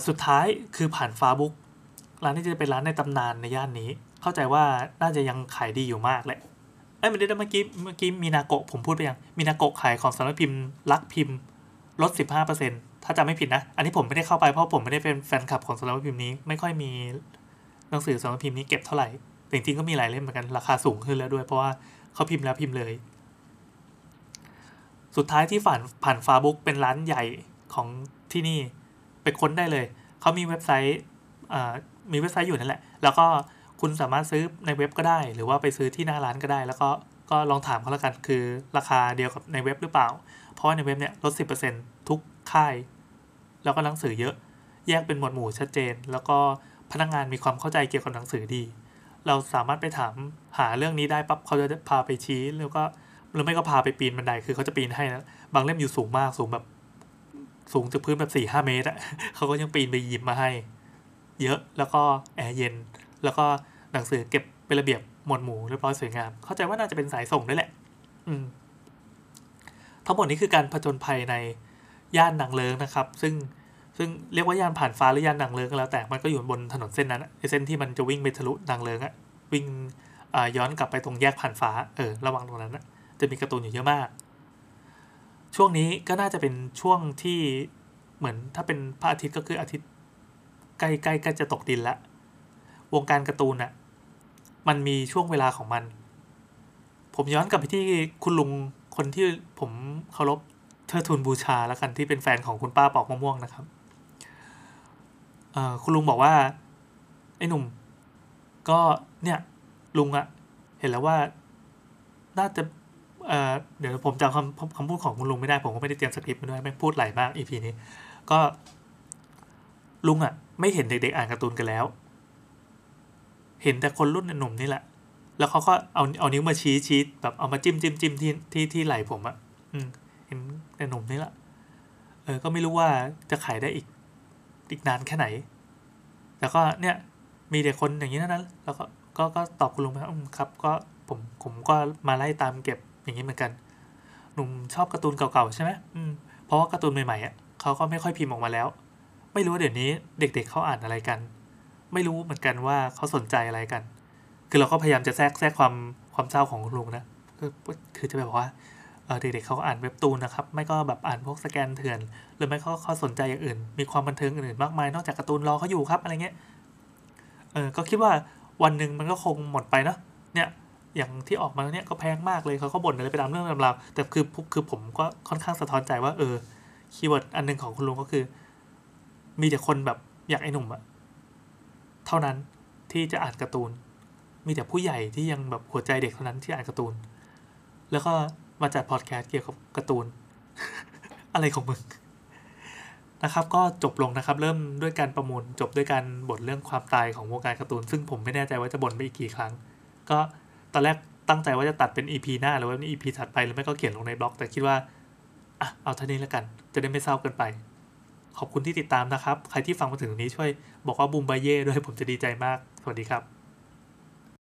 สุดท้ายคือผ่านฟาบุ๊กร้านนี้จะเป็นร้านในตำนานในย่านนี้ เข้าใจว่าน่าจะยังขายดีอยู่มากแหละเอ้ยไม่ได้เมื่อกี้เมื่อกี้มีนาโกะผมพูดไปยังมีนาโกะขายของสำนักพิมพ์ลักพิมพ์ลด 15%ถ้าจำไม่ผิดนะ อันนี้ผมไม่ได้เข้าไปเพราะผมไม่ได้เป็นแฟนคลับของสำนักพิมพ์นี้ ไม่ค่อยมี หนังสือสำนักพิมพ์นี้เก็บเท่าไหร่จริงๆก็มีหลายเล่มเหมือนกันราคาสูงขึ้นแล้วด้วย เพราะว่าเขาพิมพ์แล้วพิมพ์เลย สุดท้ายที่ผ่านผ่านฟาบุ๊กเป็นร้านใหญ่ของที่นี่ไปค้นได้เลย เขามีเว็บไซต์มีเว็บไซต์อยู่นั่นแหละ แล้วก็คุณสามารถซื้อในเว็บก็ได้ หรือว่าไปซื้อที่หน้าร้านก็ได้ แล้วก็ก็ลองถามเขาล้วกันคือราคาเดียวกับในเว็บหรือเปล่า เพราะว่าในเว็บเนี่ยลด 10%ทุกค่าย แล้วก็หนังสือเยอะ แยกเป็นหมวดหมู่ชัดเจน แล้วก็ พนักงงานมีความเข้าใจเกี่ยวกับหนังสือดี เราสามารถไปถามหาเรื่องนี้ได้ปั๊บเขาจะพาไปชี้แล้วก็หรือไม่ก็พาไปปีนบันไดคือเขาจะปีนให้นะบางเล่มอยู่สูงมากสูงแบบสูงจากพื้นแบบสี่ห้าเมตรอะเขาก็ยังปีนไปหยิบมาให้ เยอะแล้วก็แอร์เย็น แล้วก็หนังสือเก็บเป็นระเบียบหมวดหมู่เรียบร้อยสวยงาม เข้าใจว่าน่าจะเป็นสายส่งด้วยแหละ อืมทั้งหมดนี้คือการผจญภัยในย่านหนังเลิงนะครับ ซึ่ง ซึ่งเรียกว่ายานผ่านฟ้าหรือยานหนังเลิงก็แล้วแต่มันก็อยู่บนถนนเส้นนั้นเส้นที่มันจะวิ่งไปทะลุหนังเลิงอะวิ่งย้อนกลับไปตรงแยกผ่านฟ้าเออระว่างตรงนั้นนะจะมีการ์ตูนอยู่เยอะมาก ช่วงนี้ก็น่าจะเป็นช่วงที่เหมือนถ้าเป็นพระอาทิตย์ก็คืออาทิตย์ใกล้ใกล้ใกล้จะตกดินละ วงการการ์ตูนอะมันมีช่วงเวลาของมัน ผมย้อนกลับไปที่คุณลุงคนที่ผมเคารพเทิดทูนบูชาแล้วกันที่เป็นแฟนของคุณป้าปอกมะม่วงนะครับ เออคุณลุงบอกว่า ไอ้หนุ่ม ก็เนี่ยลุงอะเห็นแล้วว่าน่าจะเออเดี๋ยวผมจำคำคำพูดของคุณลุงไม่ได้ผมก็ไม่ได้เตรียมสคริปต์มาด้วยแม่งพูดไหลมากอีพีนี้ ก็ลุงอะไม่เห็นเด็กๆอ่านการ์ตูนกันแล้ว เห็นแต่คนรุ่นหนุ่มนี่แหละ แล้วเขาก็เอาเอานิ้วมาชี้ชี้แบบเอามาจิ้มจิ้มจิ้มที่ที่ที่ไหลผมอะอืมเห็นแต่หนุ่มนี่แหละเออก็ไม่รู้ว่าจะขายได้อีก อีกนานแค่ไหนแต่ก็เนี่ยมีเด็กคนอย่างนี้นั้น แล้วก็ก็ก็ตอบคุณลุงไปครับ ก็ผมผมก็มาไล่ตามเก็บอย่างนี้เหมือนกัน หนุ่มชอบการ์ตูนเก่าๆใช่ไหมอืมเพราะว่าการ์ตูนใหม่ๆอะเขาก็ไม่ค่อยพิมพ์ออกมาแล้ว ไม่รู้เดี๋ยวนี้เด็กๆเขาอ่านอะไรกัน ไม่รู้เหมือนกันว่าเขาสนใจอะไรกัน คือเราก็พยายามจะแทรกแทรกความความเศร้าของคุณลุงนะคือคือจะแบบว่า เด็กๆเขาอ่านเว็บตูนนะครับ ไม่ก็แบบอ่านพวกสแกนเถื่อน หรือไม่ก็เขาสนใจอย่างอื่น มีความบันเทิงอื่นๆมากมายนอกจากการ์ตูนรอเขาอยู่ครับอะไรเงี้ยเออก็คิดว่าวันหนึ่งมันก็คงหมดไปเนาะเนี่ยอย่างที่ออกมาเนี่ยก็แพงมากเลยเขาก็บ่นอะไรไปตามเรื่องราวแต่คือคือผมก็ค่อนข้างสะท้อนใจว่าเออ keyword อันหนึ่งของคุณลุงก็คือ มีแต่คนแบบอย่างไอ้หนุ่มอะเท่านั้นที่จะอ่านการ์ตูน มีแต่ผู้ใหญ่ที่ยังแบบหัวใจเด็กเท่านั้นที่อ่านการ์ตูน แล้วก็ มาจัดพอดแคสต์เกี่ยวกับการ์ตูน อะไรของมึงนะครับ ก็จบลงนะครับ เริ่มด้วยการประมูลจบด้วยการบ่นเรื่องความตายของวงการการ์ตูน ซึ่งผมไม่แน่ใจว่าจะบ่นไปอีกกี่ครั้ง ก็ตอนแรกตั้งใจว่าจะตัดเป็น EP หน้าหรือว่าน EP ถัดไปหรือไม่ก็เขียนลงในบล็อก แต่คิดว่าอะเอาเท่านี้แล้วกัน จะได้ไม่เศร้าเกินไป ขอบคุณที่ติดตามนะครับ ใครที่ฟังมาถึงตรงนี้ช่วยบอกว่าบูมบายเย่ด้วยผมจะดีใจมาก สวัสดีครับ